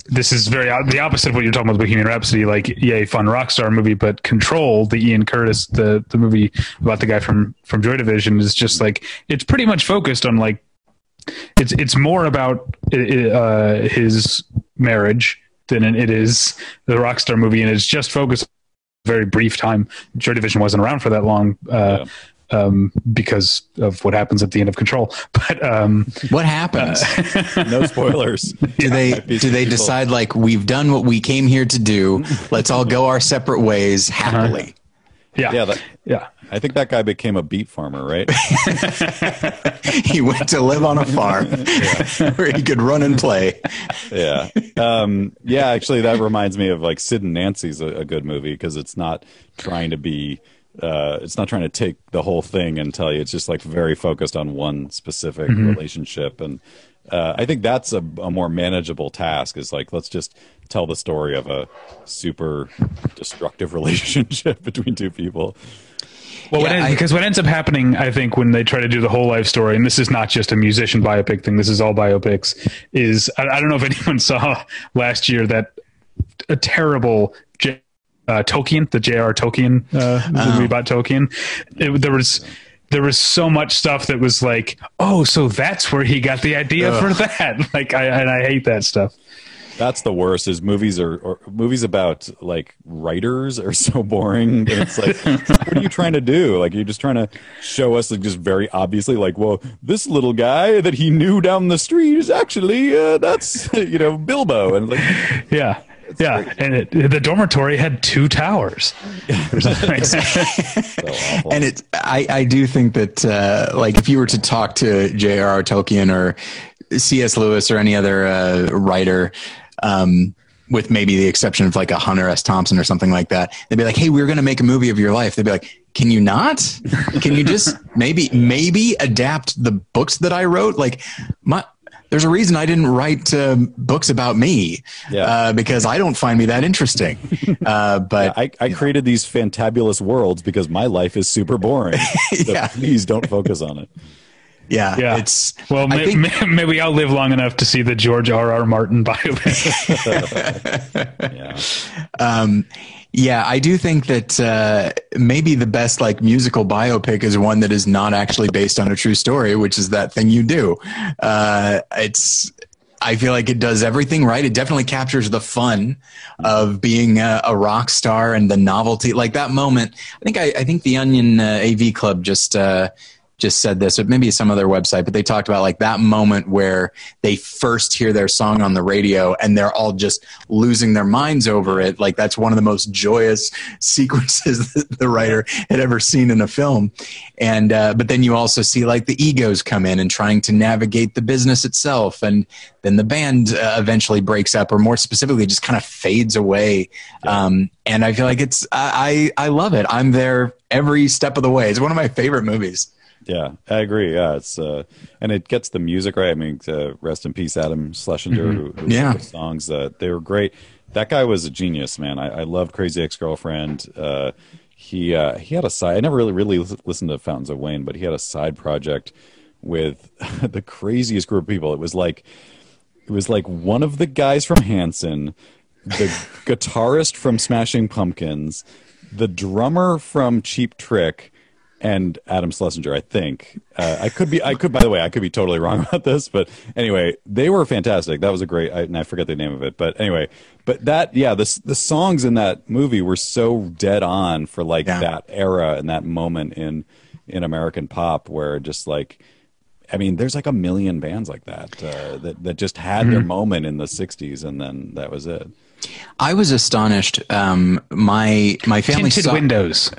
this is very the opposite of what you're talking about Bohemian Rhapsody. Like, yay, fun rock star movie, but Control, the Ian Curtis, the the movie about the guy from from Joy Division, is just like it's pretty much focused on like it's it's more about uh, his marriage than it is the rock star movie, and it's just focused very brief time. Joy Division wasn't around for that long. Uh, um, because of what happens at the end of Control, but um, What happens? no spoilers. Do they do they decide like we've done what we came here to do? Let's all go our separate ways happily. yeah, yeah that, yeah, i think that guy became a beet farmer right? He went to live on a farm where he could run and play. yeah. Um yeah actually that reminds me of like sid and nancy's a, a good movie because it's not trying to be uh it's not trying to take the whole thing and tell you it's just like very focused on one specific relationship and uh, I think that's a, a more manageable task. Is like let's just tell the story of a super destructive relationship between two people. Well, Yeah, ends, I- because what ends up happening, I think, when they try to do the whole life story, and this is not just a musician biopic thing, this is all biopics, is I, I don't know if anyone saw last year that a terrible J, uh, Tolkien, the J.R. Tolkien uh, movie about Tolkien. It, there was there was so much stuff that was like, oh, so that's where he got the idea for that. Like, I and I hate that stuff. That's the worst. Is movies are or movies about like writers are so boring. It's like, what are you trying to do? Like you're just trying to show us like just very obviously like, well, this little guy that he knew down the street is actually uh, that's you know Bilbo and like Yeah. Yeah, and it, the dormitory had two towers. so. And it, I, I do think that, uh, like, if you were to talk to J.R.R. Tolkien or C.S. Lewis or any other uh, writer, um, with maybe the exception of like a Hunter S. Thompson or something like that, they'd be like, "Hey, we're going to make a movie of your life." They'd be like, "Can you not? Can you just maybe maybe adapt the books that I wrote? Like, my." There's a reason I didn't write uh, books about me Yeah. uh, because I don't find me that interesting. Uh, but I, I created these fantabulous worlds because my life is super boring. So Yeah. please don't focus on it. Yeah, Yeah, it's well, maybe may, think- may, may we outlive long enough to see the George R. R. Martin biopic. Yeah. Um, yeah, I do think that uh, maybe the best like musical biopic is one that is not actually based on a true story, which is that thing you do. Uh, it's. I feel like it does everything right. It definitely captures the fun of being a, a rock star and the novelty, like that moment. I think I, I think the Onion uh, AV Club just uh, just said this, or maybe some other website, but they talked about like that moment where they first hear their song on the radio and they're all just losing their minds over it. Like that's one of the most joyous sequences that the writer had ever seen in a film. And uh, but then you also see like the egos come in and trying to navigate the business itself, and then the band uh, eventually breaks up, or more specifically, just kind of fades away. Um, and I feel like it's I I I love it. I'm there every step of the way. It's one of my favorite movies. Yeah, I agree. Yeah, it's uh, and it gets the music right. I mean, uh, rest in peace, Adam Schlesinger, who, who Yeah. the songs. Uh, they were great. That guy was a genius, man. I, I loved Crazy Ex Girlfriend. Uh, he uh, he had a side. I never really really listened to Fountains of Wayne, but he had a side project with the craziest group of people. It was like it was like one of the guys from Hanson, the guitarist from Smashing Pumpkins, the drummer from Cheap Trick, and Adam Schlesinger, I think. Uh, I could be, I could, by the way, I could be totally wrong about this, but anyway, they were fantastic. That was a great, I, and I forget the name of it, but anyway, but that, yeah, the the songs in that movie were so dead on for like Yeah. that era and that moment in in American pop, where just like, I mean, there's like a million bands like that uh, that that just had their moment in the '60s, and then that was it. I was astonished. Um, my my family Tinted saw. Windows.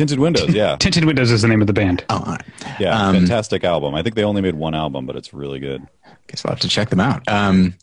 Tinted Windows, yeah, Tinted Windows is the name of the band. Oh, all right. yeah, Um, fantastic album. I think they only made one album, but it's really good. guess I'll have to check them out. Um,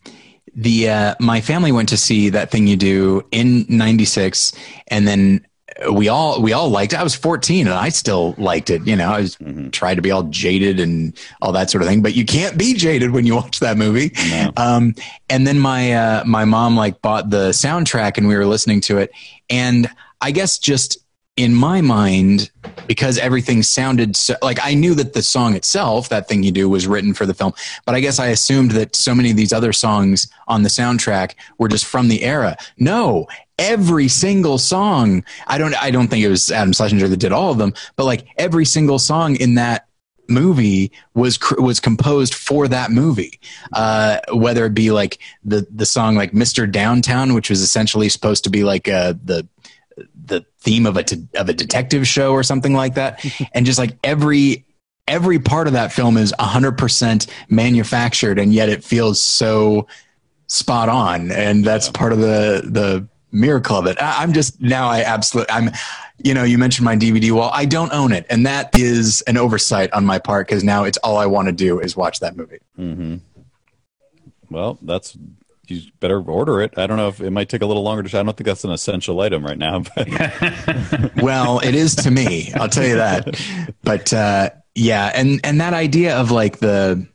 the uh, my family went to see that thing you do in '96, and then we all we all liked. it. I was 14, and I still liked it. You know, I was tried to be all jaded and all that sort of thing, but you can't be jaded when you watch that movie. Um, and then my uh, my mom like bought the soundtrack, and we were listening to it, and I guess just in my mind because everything sounded so like I knew that the song itself, that thing you do, was written for the film, but I guess I assumed that so many of these other songs on the soundtrack were just from the era. No, every single song. I don't. I don't think it was Adam Schlesinger that did all of them, but like every single song in that movie was was composed for that movie uh whether it be like the the song like Mr. Downtown which was essentially supposed to be like uh the the theme of a t- of a detective show or something like that. And just like every every part of that film is 100% manufactured and yet it feels so spot on. And that's part of the the miracle of it. I, i'm just now i absolutely i'm you know you mentioned my dvd wall. I don't own it. And that is an oversight on my part because now it's all i want to do is watch that movie. Mm-hmm. Well, that's you better order it. I don't know if it might take a little longer to. I don't think that's an essential item right now, but well it is to me i'll tell you that but uh yeah and and that idea of like the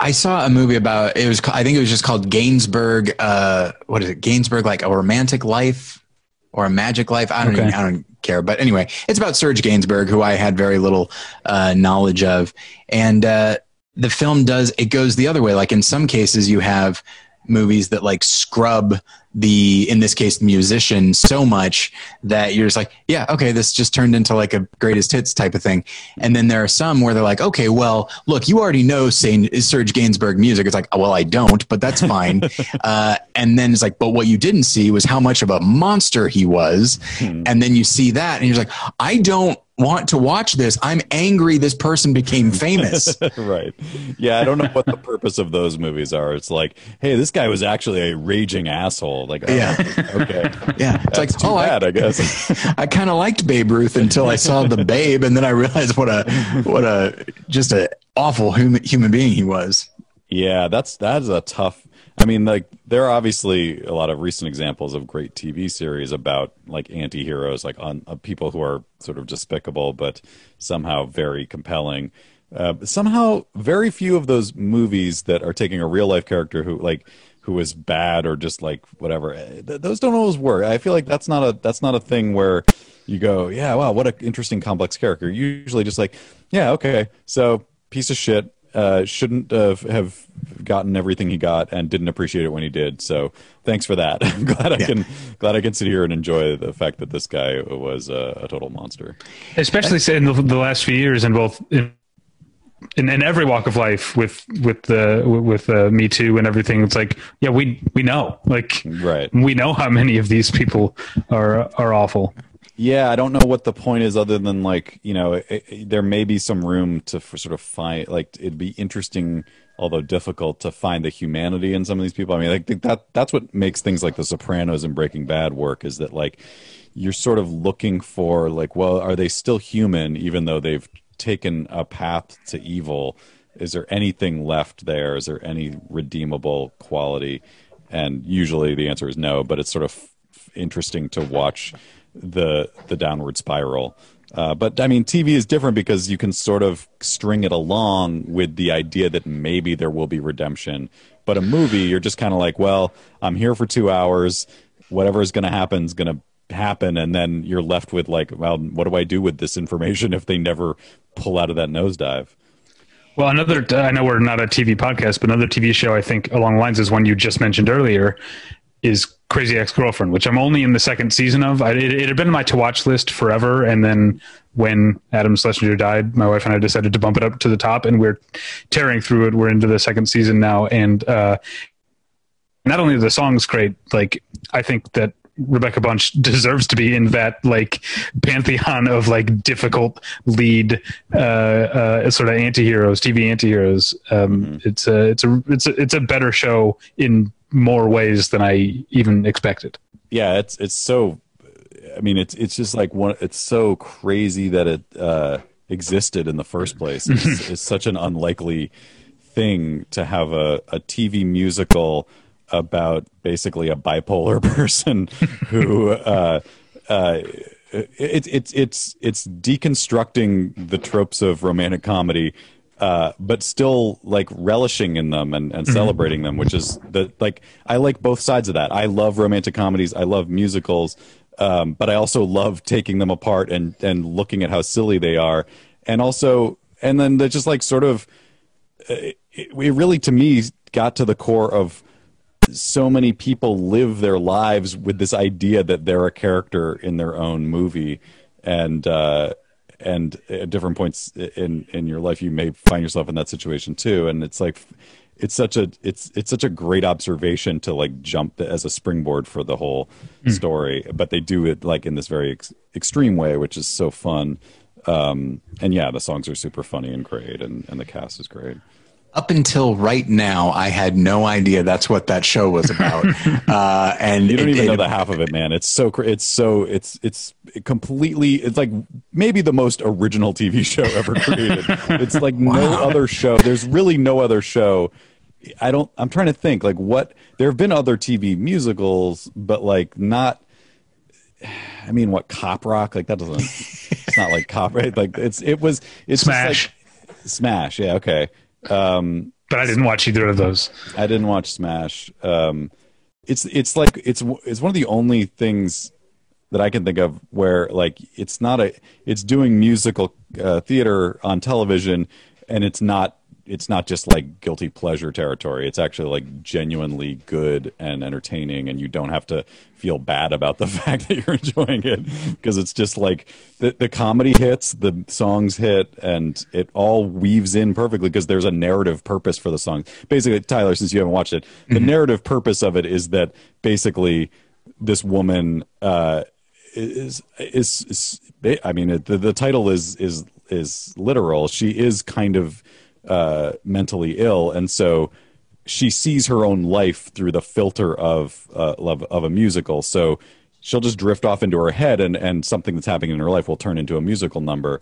i saw a movie about it was i think it was just called gainsbourg uh what is it gainsbourg like a romantic life or a magic life i don't Okay. even i don't care but anyway it's about serge gainsbourg who i had very little uh knowledge of and uh the film does it goes the other way. Like in some cases you have movies that like scrub the in this case the musician so much that you're just like yeah okay this just turned into like a greatest hits type of thing. And then there are some where they're like okay well look you already know say serge gainsbourg music. It's like oh, well i don't but that's fine. Uh, and then it's like but what you didn't see was how much of a monster he was. And then you see that and you're like i don't want to watch this i'm angry this person became famous right. Yeah, I don't know what the purpose of those movies are. It's like, hey, this guy was actually a raging asshole. Like, oh, Yeah. okay, yeah it's that's like too oh bad, I, I, guess. I kind of liked Babe Ruth until I saw the Babe, and then I realized what a what a just a awful human human being he was. Yeah, that's that's a tough. I mean, like there are obviously a lot of recent examples of great TV series about like anti-heroes, like on uh, people who are sort of despicable but somehow very compelling. Uh, somehow, very few of those movies that are taking a real life character who like who is bad or just like whatever. eh, th- those don't always work. I feel like that's not a that's not a thing where you go, yeah, wow, what an interesting complex character. Usually, just like, yeah, okay, so piece of shit uh, shouldn't have, have gotten everything he got and didn't appreciate it when he did. So thanks for that. I'm glad I can glad I can sit here and enjoy the fact that this guy was a, a total monster. especially say in the, the last few years in both in, in, in every walk of life with with the with uh, me too and everything it's like yeah we we know like Right. we know how many of these people are are awful Yeah, I don't know what the point is other than like you know it, it- there may be some room to sort of find like it'd be interesting although difficult to find the humanity in some of these people. I mean, I think that that's what makes things like The Sopranos and Breaking Bad work is that like you're sort of looking for like well are they still human even though they've taken a path to evil? Is there anything left there? Is there any redeemable quality? And usually the answer is no but it's sort of interesting to watch the the downward spiral uh, but I mean, TV is different because you can sort of string it along with the idea that maybe there will be redemption. But a movie, you're just kind of like, well, I'm here for two hours. Whatever is going to happen is going to happen, and then you're left with like, well, what do I do with this information if they never pull out of that nosedive? well another i know we're not a tv podcast but another tv show i think along the lines is one you just mentioned earlier is Crazy Ex Girlfriend, which I'm only in the second season of. I, it, it, had been my to watch list forever, and then when Adam Schlesinger died, my wife and I decided to bump it up to the top, and we're tearing through it. We're into the second season now, and uh, not only are the songs great, like I think that Rebecca Bunch deserves to be in that like pantheon of like difficult lead uh, uh, sort of antiheroes, TV antiheroes. Um, mm-hmm. It's a it's a it's a it's a better show in more ways than I even expected. Yeah, it's it's so. I mean, it's it's just like one. It's so crazy that it uh, existed in the first place. It's, it's such an unlikely thing to have a, a TV musical about basically a bipolar person who uh, uh, it's it's it's it's deconstructing the tropes of romantic comedy uh, but still like relishing in them and, and mm-hmm. celebrating them, which is the like I like both sides of that. I love romantic comedies, I love musicals, um, but I also love taking them apart and and looking at how silly they are, and also and then they just like sort of it, it really to me got to the core of so many people live their lives with this idea that they're a character in their own movie and uh, and at different points in in your life you may find yourself in that situation too. And it's like it's such a it's it's such a great observation to like jump as a springboard for the whole mm. story. But they do it like in this very ex- extreme way which is so fun. Um, and yeah the songs are super funny and great and and the cast is great up until right now, I had no idea that's what that show was about. uh, and you don't it, even it, know the half of it, man. It's so it's so it's it's completely it's like maybe the most original TV show ever created. it's like wow. no other show. There's really no other show. I don't. I'm trying to think like what there have been other TV musicals, but like not. I mean, what cop rock? Like that doesn't. it's not like cop. Right? Like it's it was. It's Smash. Like, Smash. Yeah. Okay. Um, but I didn't watch either of those. I didn't watch Smash. Um, it's it's like it's it's one of the only things that I can think of where like it's not a it's doing musical uh, theater on television and it's not it's not just like guilty pleasure territory. It's actually like genuinely good and entertaining, and you don't have to feel bad about the fact that you're enjoying it because it's just like the, the comedy hits, the songs hit, and it all weaves in perfectly because there's a narrative purpose for the song. Basically, Tyler, since you haven't watched it, the mm-hmm. narrative purpose of it is that basically this woman uh, is, is, is I mean, the, the title is is is literal. She is kind of uh, mentally ill, and so she sees her own life through the filter of uh, of, of a musical. So she'll just drift off into her head, and and something that's happening in her life will turn into a musical number.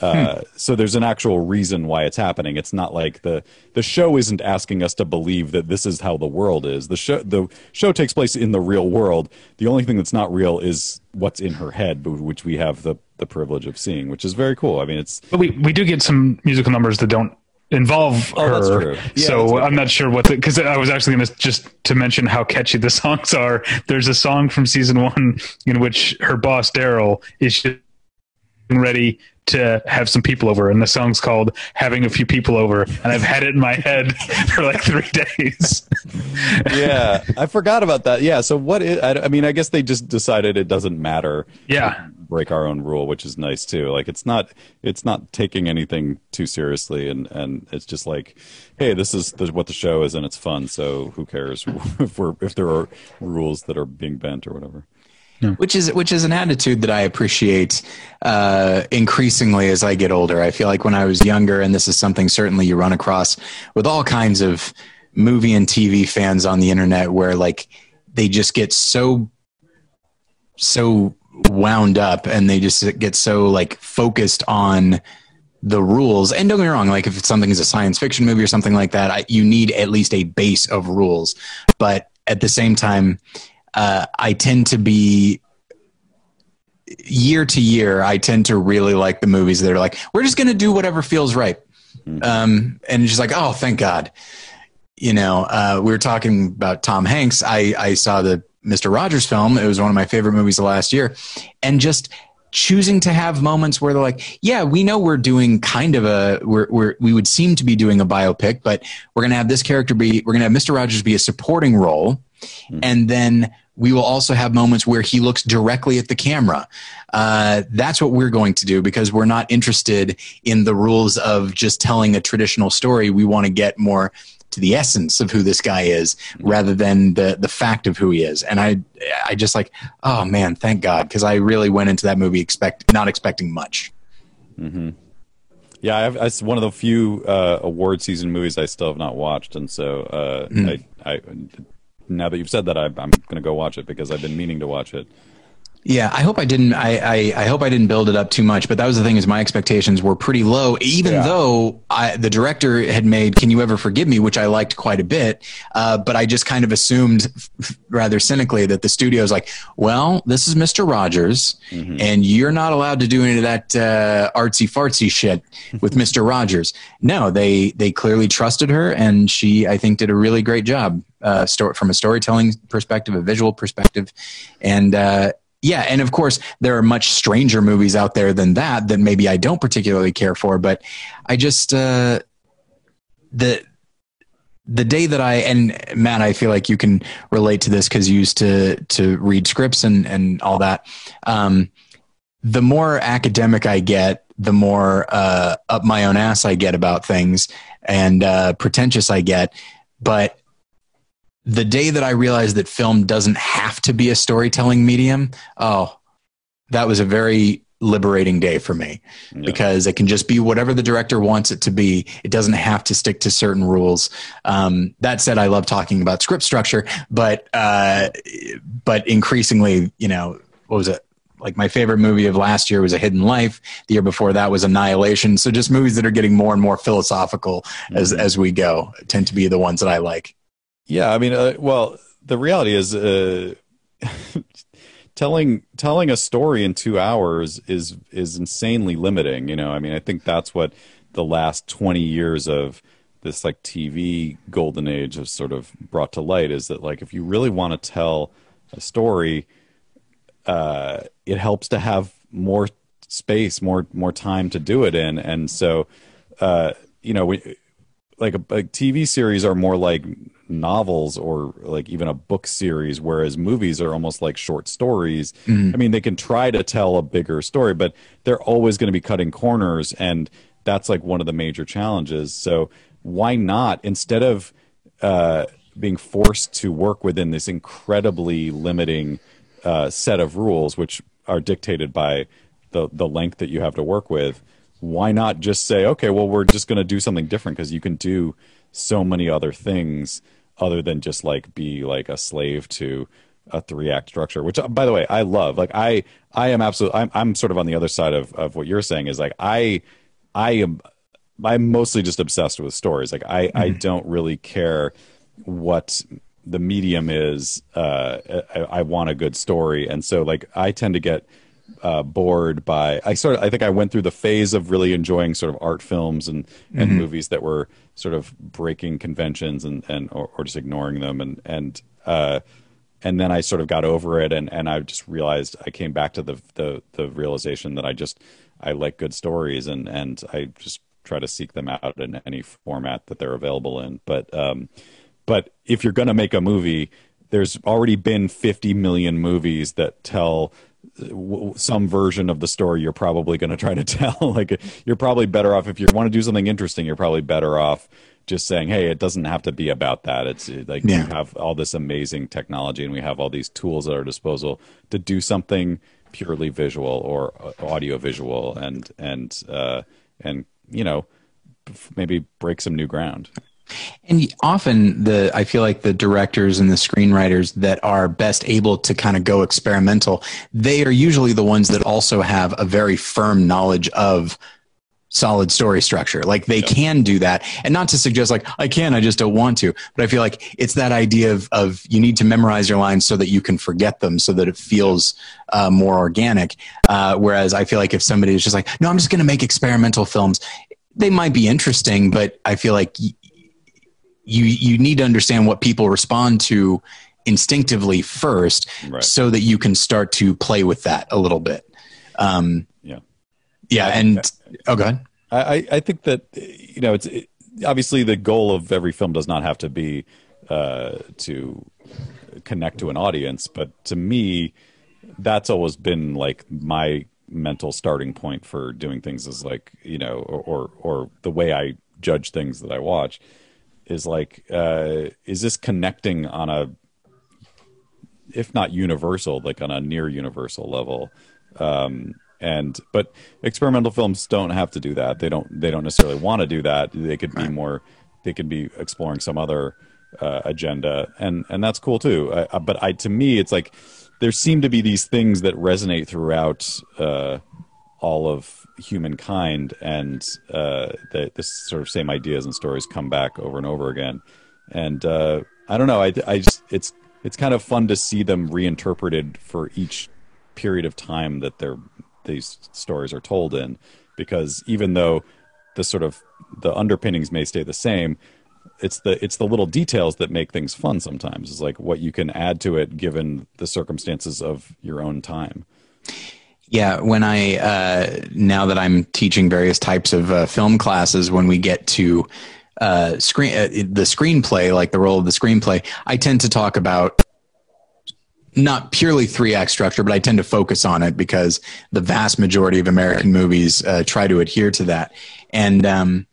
Uh, hmm. So there's an actual reason why it's happening. It's not like the the show isn't asking us to believe that this is how the world is. The show the show takes place in the real world. The only thing that's not real is what's in her head, which we have the the privilege of seeing, which is very cool. I mean, it's but we we do get some musical numbers that don't involve oh, her. Yeah, so I'm not sure what the because I was actually going to just to mention how catchy the songs are. There's a song from season one in which her boss Darryl is ready to have some people over and the song's called having a few people over and i've had it in my head for like three days. Yeah i forgot about that. Yeah so what is, I, I mean i guess they just decided it doesn't matter. Yeah break our own rule, which is nice too. Like it's not it's not taking anything too seriously, and and it's just like, hey, this is the, what the show is, and it's fun. So who cares if we're if there are rules that are being bent or whatever. Yeah. Which is which is an attitude that I appreciate uh, increasingly as I get older. I feel like when I was younger, and this is something certainly you run across with all kinds of movie and TV fans on the internet, where like they just get so so wound up and they just get so like focused on the rules. And don't get me wrong, like if something is a science fiction movie or something like that, I, you need at least a base of rules. But at the same time, uh, I tend to be year to year. I tend to really like the movies that are like, we're just going to do whatever feels right. Mm-hmm. Um, and just like, oh, thank God. You know, uh, we were talking about Tom Hanks. I, I saw the Mr. Rogers film. It was one of my favorite movies of last year. And just choosing to have moments where they're like, yeah, we know we're doing kind of a, we're, we're, we would seem to be doing a biopic, but we're going to have this character be, we're going to have Mr. Rogers be a supporting role. And then we will also have moments where he looks directly at the camera. Uh, that's what we're going to do because we're not interested in the rules of just telling a traditional story. We want to get more to the essence of who this guy is rather than the the fact of who he is. And I I just like, oh man, thank God, because I really went into that movie expect not expecting much. Yeah, I've, it's one of the few uh, award season movies I still have not watched, and so uh, I, I now that you've said that, I, I'm going to go watch it because I've been meaning to watch it. Yeah, I hope I didn't. I, I, I hope I didn't build it up too much. But that was the thing is my expectations were pretty low, even Yeah. though I, the director had made "Can You Ever Forgive Me," which I liked quite a bit. Uh, but I just kind of assumed, rather cynically, that the studio studio's like, "Well, this is Mister Rogers, and you're not allowed to do any of that uh, artsy fartsy shit with Mister Rogers." No, they they clearly trusted her, and she, I think, did a really great job uh, sto- from a storytelling perspective, a visual perspective, and. Uh, yeah, and of course there are much stranger movies out there than that that maybe I don't particularly care for, but I just uh, the the day that I and Matt, I feel like you can relate to this because you used to to read scripts and and all that. Um, the more academic I get, the more uh, up my own ass I get about things and uh, pretentious I get. But the day that I realized that film doesn't have to be a storytelling medium, oh, that was a very liberating day for me because it can just be whatever the director wants it to be. It doesn't have to stick to certain rules. Um, that said, I love talking about script structure, but uh, but increasingly, you know, what was it? Like my favorite movie of last year was A Hidden Life. The year before that was Annihilation. So just movies that are getting more and more philosophical as as we go tend to be the ones that I like. Yeah, I mean, uh, well, the reality is, uh, telling telling a story in two hours is is insanely limiting. You know, I mean, I think that's what the last twenty years of this like TV golden age has sort of brought to light is that like if you really want to tell a story, uh, it helps to have more space, more more time to do it in, and so uh, you know we like a, a TV series are more like novels or like even a book series, whereas movies are almost like short stories. I mean, they can try to tell a bigger story, but they're always going to be cutting corners, and that's like one of the major challenges. So why not instead of uh, being forced to work within this incredibly limiting uh, set of rules, which are dictated by the the length that you have to work with? Why not just say, okay, well, we're just going to do something different because you can do so many other things other than just like be like a slave to a three act structure which uh, by the way i love. Like i i am absolutely i'm, I'm sort of on the other side of, of what you're saying is like i i am i'm mostly just obsessed with stories. Like i i don't really care what the medium is uh I, I want a good story. And so like i tend to get uh, bored by I sort of I think I went through the phase of really enjoying sort of art films and and movies that were sort of breaking conventions and and or, or just ignoring them. And and uh and then I sort of got over it and and I just realized I came back to the the the realization that I just I like good stories and and I just try to seek them out in any format that they're available in. But um but if you're going to make a movie there's already been 50 million movies that tell some version of the story you're probably going to try to tell. Like you're probably better off if you want to do something interesting you're probably better off just saying hey it doesn't have to be about that. It's like Yeah. we have all this amazing technology and we have all these tools at our disposal to do something purely visual or uh, audio visual and and uh and you know maybe break some new ground And often the I feel like the directors and the screenwriters that are best able to kind of go experimental, they are usually the ones that also have a very firm knowledge of solid story structure. Like they can do that. And not to suggest like I can, I just don't want to. But I feel like it's that idea of of you need to memorize your lines so that you can forget them so that it feels uh, more organic. Uh, whereas I feel like if somebody is just like, no, I'm just gonna make experimental films, they might be interesting, but I feel like you you need to understand what people respond to instinctively first Right. so that you can start to play with that a little bit um yeah yeah and oh god I, I- I think that you know it's it, obviously the goal of every film does not have to be uh, to connect to an audience. But to me, that's always been like my mental starting point for doing things is like you know or or, or the way I judge things that I watch is like uh, is this connecting on a if not universal like on a near universal level? Um, and but experimental films don't have to do that. They don't they don't necessarily want to do that. They could be more they could be exploring some other uh, agenda. And and that's cool too. I, but I to me it's like there seem to be these things that resonate throughout uh, all of humankind, and uh, the, this sort of same ideas and stories come back over and over again. And uh, I don't know, I, I just it's it's kind of fun to see them reinterpreted for each period of time that they're these stories are told in, because even though the sort of the underpinnings may stay the same, it's the it's the little details that make things fun sometimes. It's like what you can add to it given the circumstances of your own time yeah when i uh, now that i'm teaching various types of uh, film classes when we get to uh, screen uh, the screenplay like the role of the screenplay i tend to talk about not purely three act structure, but I tend to focus on it because the vast majority of American movies uh, try to adhere to that. And um,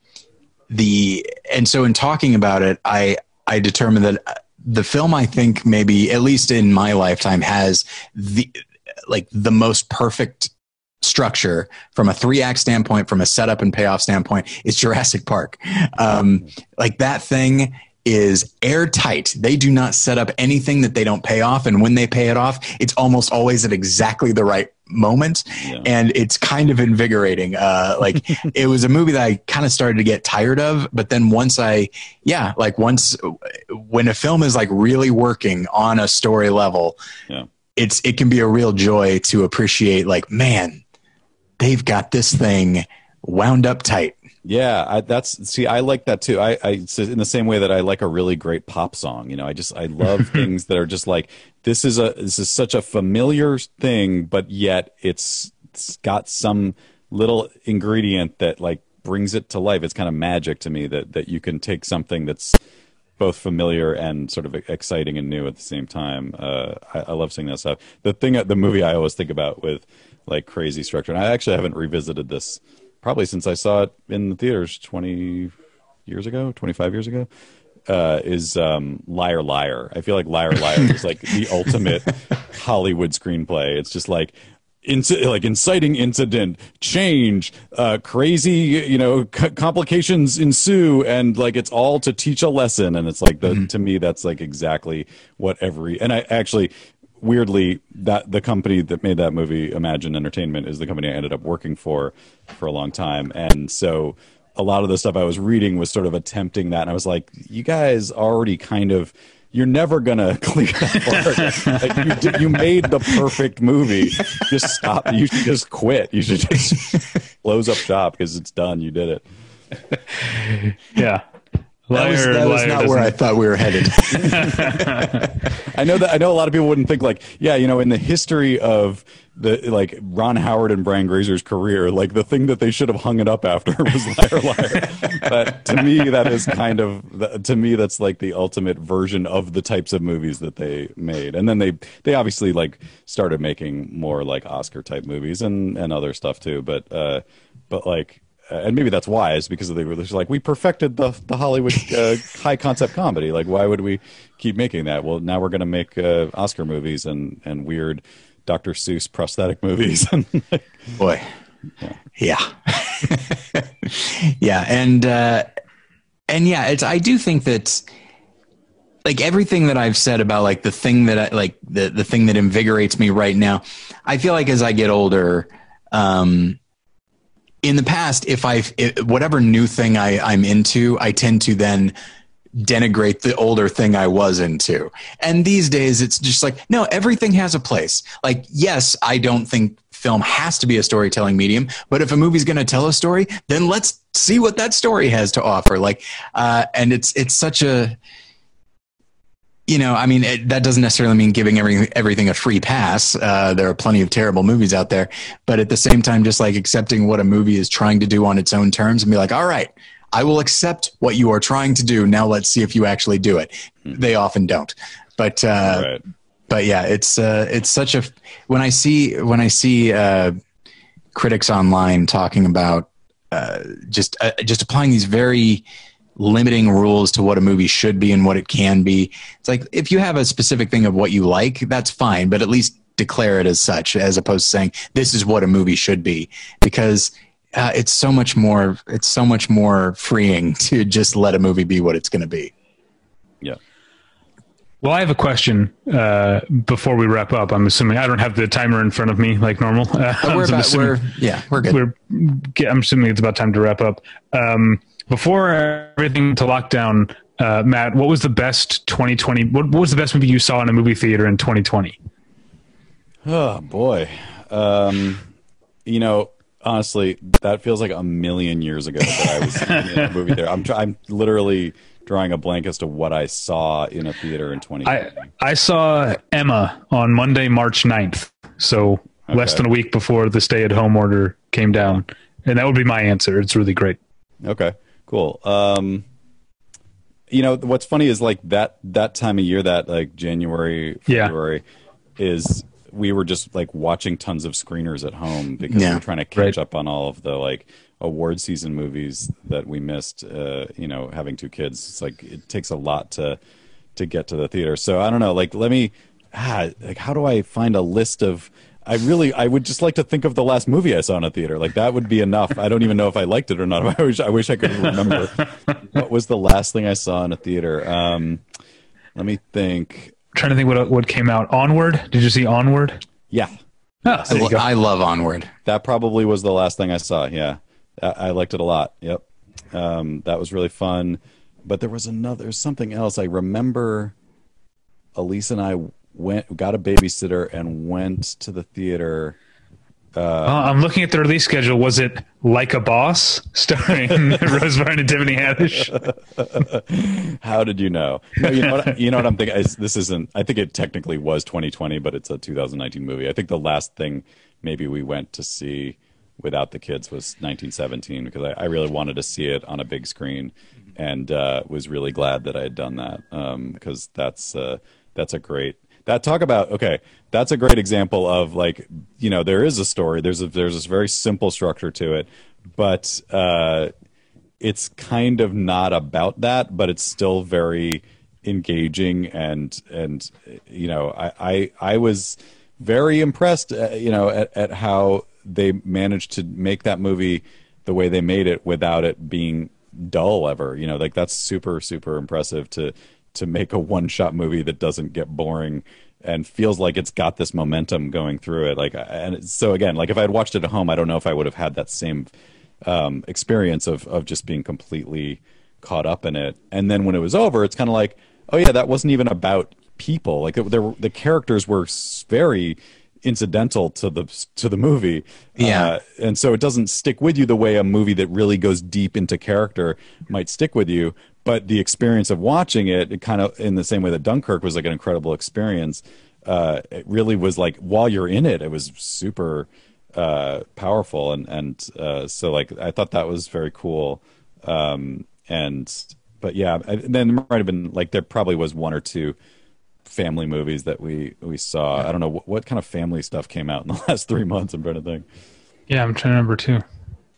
the and so in talking about it, I I determined that the film I think maybe at least in my lifetime has the like the most perfect structure from a three act standpoint, from a setup and payoff standpoint, is Jurassic Park. Um, like that thing is airtight. They do not set up anything that they don't pay off. And when they pay it off, it's almost always at exactly the right moment. Yeah. And it's kind of invigorating. Uh, like it was a movie that I kind of started to get tired of. But then once I, yeah, like once when a film is like really working on a story level, yeah. It's, it can be a real joy to appreciate like, man, they've got this thing wound up tight. Yeah, I, that's see, I like that too. I, I in the same way that I like a really great pop song. You know, I just I love things that are just like this is a this is such a familiar thing, but yet it's, it's got some little ingredient that like brings it to life. It's kind of magic to me that that you can take something that's both familiar and sort of exciting and new at the same time. Uh, I, I, love seeing that stuff. The thing, the movie I always think about with like crazy structure, and I actually haven't revisited this probably since I saw it in the theaters 20 years ago, 25 years ago, uh, is um, Liar Liar. I feel like Liar Liar is like the ultimate Hollywood screenplay. It's just like, Inci- like inciting incident, change, uh, crazy, you know, c- complications ensue, and like it's all to teach a lesson. And it's like the mm-hmm. to me that's like exactly what every and I actually weirdly that the company that made that movie imagine entertainment is the company i ended up working for for a long time and so a lot of the stuff i was reading was sort of attempting that and i was like you guys already kind of you're never gonna clear that part. like you, did, you made the perfect movie. Just stop. You should just quit. You should just close up shop because it's done. You did it. Yeah, that was, that was not where I thought we were headed. I know that I know a lot of people wouldn't think like, yeah, you know, in the history of the like Ron Howard and Brian Grazer's career, like the thing that they should have hung it up after was Liar Liar. but to me, that is kind of to me that's like the ultimate version of the types of movies that they made. And then they they obviously like started making more like Oscar type movies and and other stuff too. But uh, but like and maybe that's wise because they were just like we perfected the the Hollywood uh, high concept comedy. Like, why would we keep making that? Well, now we're going to make uh, Oscar movies and and weird Dr. Seuss prosthetic movies. Boy, yeah, yeah, yeah. and uh, and yeah, it's. I do think that like everything that I've said about like the thing that I like the the thing that invigorates me right now. I feel like as I get older. Um, in the past, if I whatever new thing I, I'm into, I tend to then denigrate the older thing I was into. And these days, it's just like no, everything has a place. Like yes, I don't think film has to be a storytelling medium, but if a movie's going to tell a story, then let's see what that story has to offer. Like, uh, and it's it's such a you know, I mean, it, that doesn't necessarily mean giving every, everything a free pass. Uh, there are plenty of terrible movies out there, but at the same time, just like accepting what a movie is trying to do on its own terms and be like, all right, I will accept what you are trying to do. Now let's see if you actually do it. They often don't, But uh, right. but yeah, it's uh, it's such a when I see when I see uh, critics online talking about uh, just uh, just applying these very limiting rules to what a movie should be and what it can be. It's like if you have a specific thing of what you like, that's fine, but at least declare it as such, as opposed to saying this is what a movie should be, because uh, it's so much more. It's so much more freeing to just let a movie be what it's going to be. Yeah. Well, I have a question uh, before we wrap up. I'm assuming I don't have the timer in front of me like normal. Uh, we're I'm about, assuming- we're yeah, we're good. we're I'm assuming it's about time to wrap up. Um, before everything to lockdown, uh, Matt, what was the best 2020? What, what was the best movie you saw in a movie theater in 2020? Oh boy. Um, you know, honestly, that feels like a million years ago that I was in a movie there. I'm I'm literally drawing a blank as to what I saw in a theater in 2020. I I saw Emma on Monday, March 9th. So less than a week before the stay-at-home order came down, and that would be my answer. It's really great. Okay, cool. Um, you know what's funny is like that that time of year, that like January, Yeah. February, is we were just like watching tons of screeners at home because Yeah. we are trying to catch Right. up on all of the like award season movies that we missed. Uh, you know, having two kids, it's like it takes a lot to to get to the theater. So I don't know. Like, let me. Ah, like, how do I find a list of? I really, I would just like to think of the last movie I saw in a theater. Like that would be enough. I don't even know if I liked it or not. I wish, I wish I could remember what was the last thing I saw in a theater. Um, let me think. Trying to think what what came out. Onward. Did you see Onward? Yeah, Ah, I, lo- I love Onward. that probably was the last thing I saw. Yeah, I, I liked it a lot. Yep, um, that was really fun. But there was another something else. I remember. Elise and I went got a babysitter and went to the theater. Uh, I'm looking at the release schedule. Was it Like a Boss, starring Rose Byrne and Tiffany Haddish? How did you know? No, you know what? You know what I'm thinking. It's, this isn't. I think it technically was 2020, but it's a 2019 movie. I think the last thing maybe we went to see without the kids was 1917 because I, I really wanted to see it on a big screen, and uh, was really glad that I had done that because that's uh, that's a great. That talk about okay. That's a great example of like you know there is a story. There's a there's this very simple structure to it, but. Uh, it's kind of not about that, but it's still very engaging and and you know I I, I was very impressed uh, you know at, at how they managed to make that movie the way they made it without it being dull ever you know like that's super super impressive to to make a one shot movie that doesn't get boring and feels like it's got this momentum going through it like and so again like if i had watched it at home i don't know if i would have had that same um, experience of of just being completely caught up in it. And then when it was over, it's kind of like, oh yeah, that wasn't even about people. Like there, the characters were very incidental to the to the movie. Yeah. Uh, and so it doesn't stick with you the way a movie that really goes deep into character might stick with you. But the experience of watching it, it kind of in the same way that Dunkirk was like an incredible experience. Uh, it really was like while you're in it, it was super uh, powerful, and and uh, so like I thought that was very cool. Um, and but yeah, I, then there might have been like there probably was one or two family movies that we we saw. I don't know what, what kind of family stuff came out in the last three months. I'm trying to think. Yeah, I'm trying to remember too.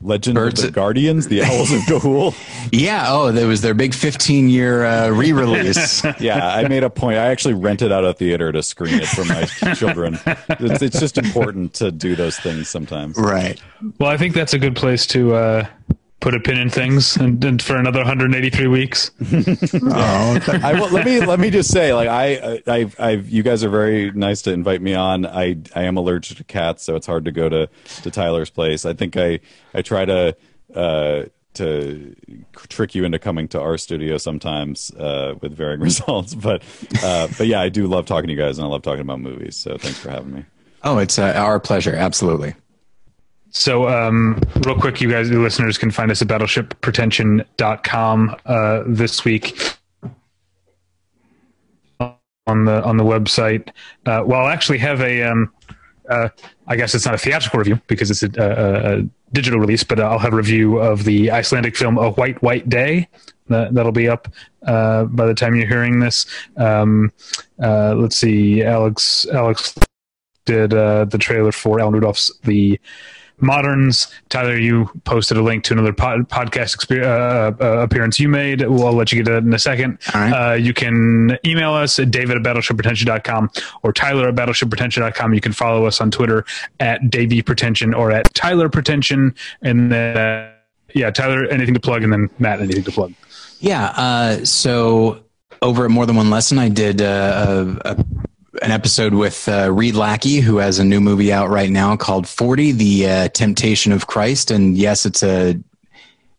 Legend Birds- of the Guardians, the Owls of Ga'Hoole. Yeah. Oh, that was their big 15 year uh, re release. Yeah, I made a point. I actually rented out a theater to screen it for my children. It's, it's just important to do those things sometimes. right. Well, I think that's a good place to uh, put a pin in things and, and for another 183 weeks. Oh, okay. I will, let me let me just say, like I, I, I, you guys are very nice to invite me on. I, I am allergic to cats, so it's hard to go to, to Tyler's place. I think I, I try to, uh, to trick you into coming to our studio sometimes, uh, with varying results. But, uh, but yeah, I do love talking to you guys, and I love talking about movies. So thanks for having me. oh, it's uh, our pleasure. Absolutely. So, um, real quick, you guys, the listeners, can find us at battleshippretension.com uh, this week on the on the website. Uh, well, I'll actually have a um, uh, I guess it's not a theatrical review because it's a, a, a digital release, but I'll have a review of the Icelandic film A White White Day. That, that'll be up uh, by the time you're hearing this. Um, uh, let's see, Alex Alex did uh, the trailer for Alan Rudolph's The Moderns. Tyler, you posted a link to another pod, podcast exper- uh, uh, appearance you made. We'll I'll let you get to that in a second. right. Uh, you can email us at david at battleshippretension.com or tyler at battleshippretension.com. You can follow us on Twitter at Davey Pretension or at Tyler Pretension. And then, uh, yeah, Tyler, anything to plug, and then Matt, anything to plug. Yeah. Uh, so over at More Than One Lesson, I did uh, a, a, an episode with uh, Reed Lackey, who has a new movie out right now called 40, The uh, Temptation of Christ. And yes, it's a,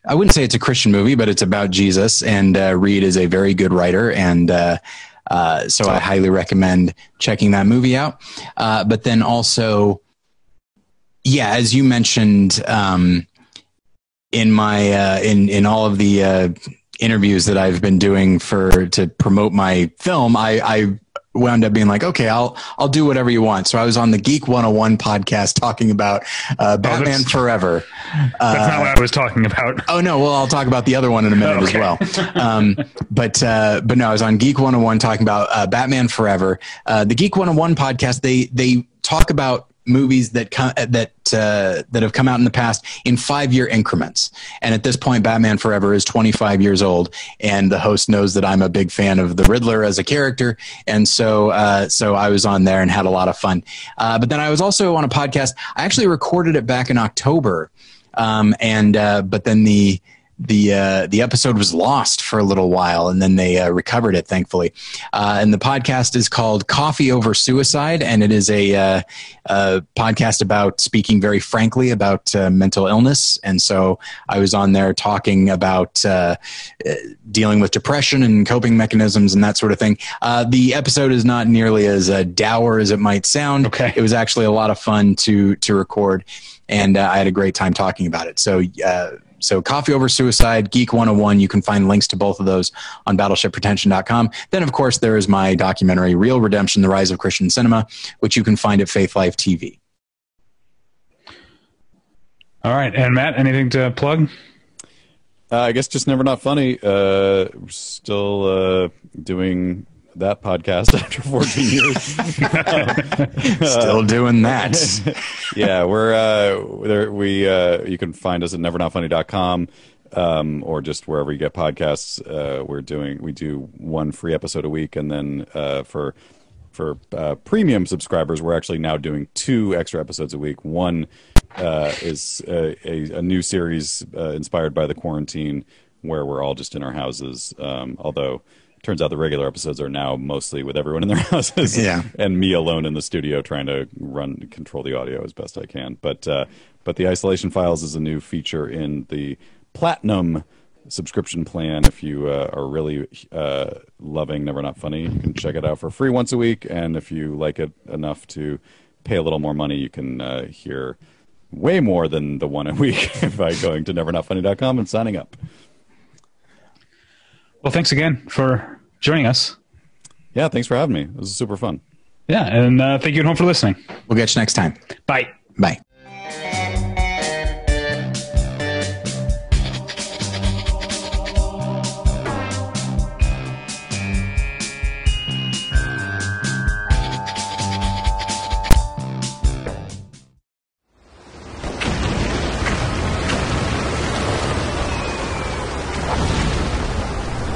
I wouldn't say it's a Christian movie, but it's about Jesus. And uh, Reed is a very good writer. And uh, uh, so I highly recommend checking that movie out. Uh, but then also, yeah, as you mentioned, um, in my in in all of the interviews that I've been doing for to promote my film, I, I wound up being like, okay, I'll I'll do whatever you want. So I was on the Geek 101 podcast talking about uh, Batman that's- Forever. That's not what I was talking about. Oh no, well I'll talk about the other one in a minute Okay. as well. Um, but uh, but no, I was on Geek 101 talking about uh, Batman Forever. Uh, the Geek 101 podcast they they talk about movies that come that uh, that have come out in the past in five year increments. And at this point, Batman Forever is 25 years old, and the host knows that I'm a big fan of the Riddler as a character, and so uh, so I was on there and had a lot of fun. Uh, but then I was also on a podcast. I actually recorded it back in October, um, and uh, but then the the uh, the episode was lost for a little while, and then they uh, recovered it, thankfully. Uh, and the podcast is called Coffee Over Suicide, and it is a, uh, a podcast about speaking very frankly about uh, mental illness. And so I was on there talking about uh, dealing with depression and coping mechanisms and that sort of thing. Uh, the episode is not nearly as uh, dour as it might sound. Okay. It was actually a lot of fun to to record, and uh, I had a great time talking about it. So. So Coffee Over Suicide, Geek 101, you can find links to both of those on battleshippretension.com. Then, of course, there is my documentary, Real Redemption, The Rise of Christian Cinema, which you can find at Faith Life TV. All right. And Matt, anything to plug? Uh, I guess just never not funny. Uh, we're still uh, doing that podcast after 14 years. Still doing that. yeah, we're uh, there. We uh, you can find us at nevernotfunny.com um, or just wherever you get podcasts. Uh, we're doing we do one free episode a week, and then uh, for for uh, premium subscribers, we're actually now doing two extra episodes a week. One uh, is a, a, a new series uh, inspired by the quarantine, where we're all just in our houses. Um, although turns out the regular episodes are now mostly with everyone in their houses Yeah. and me alone in the studio trying to run control the audio as best I can. But uh, but the isolation files is a new feature in the platinum subscription plan. If you uh, are really uh, loving Never Not Funny, you can check it out for free once a week. And if you like it enough to pay a little more money, you can uh, hear way more than the one a week by going to nevernotfunny.com and signing up. Well, thanks again for joining us. Yeah, thanks for having me. This was super fun. Yeah. And uh, thank you at home for listening. We'll catch you next time. Bye. Bye.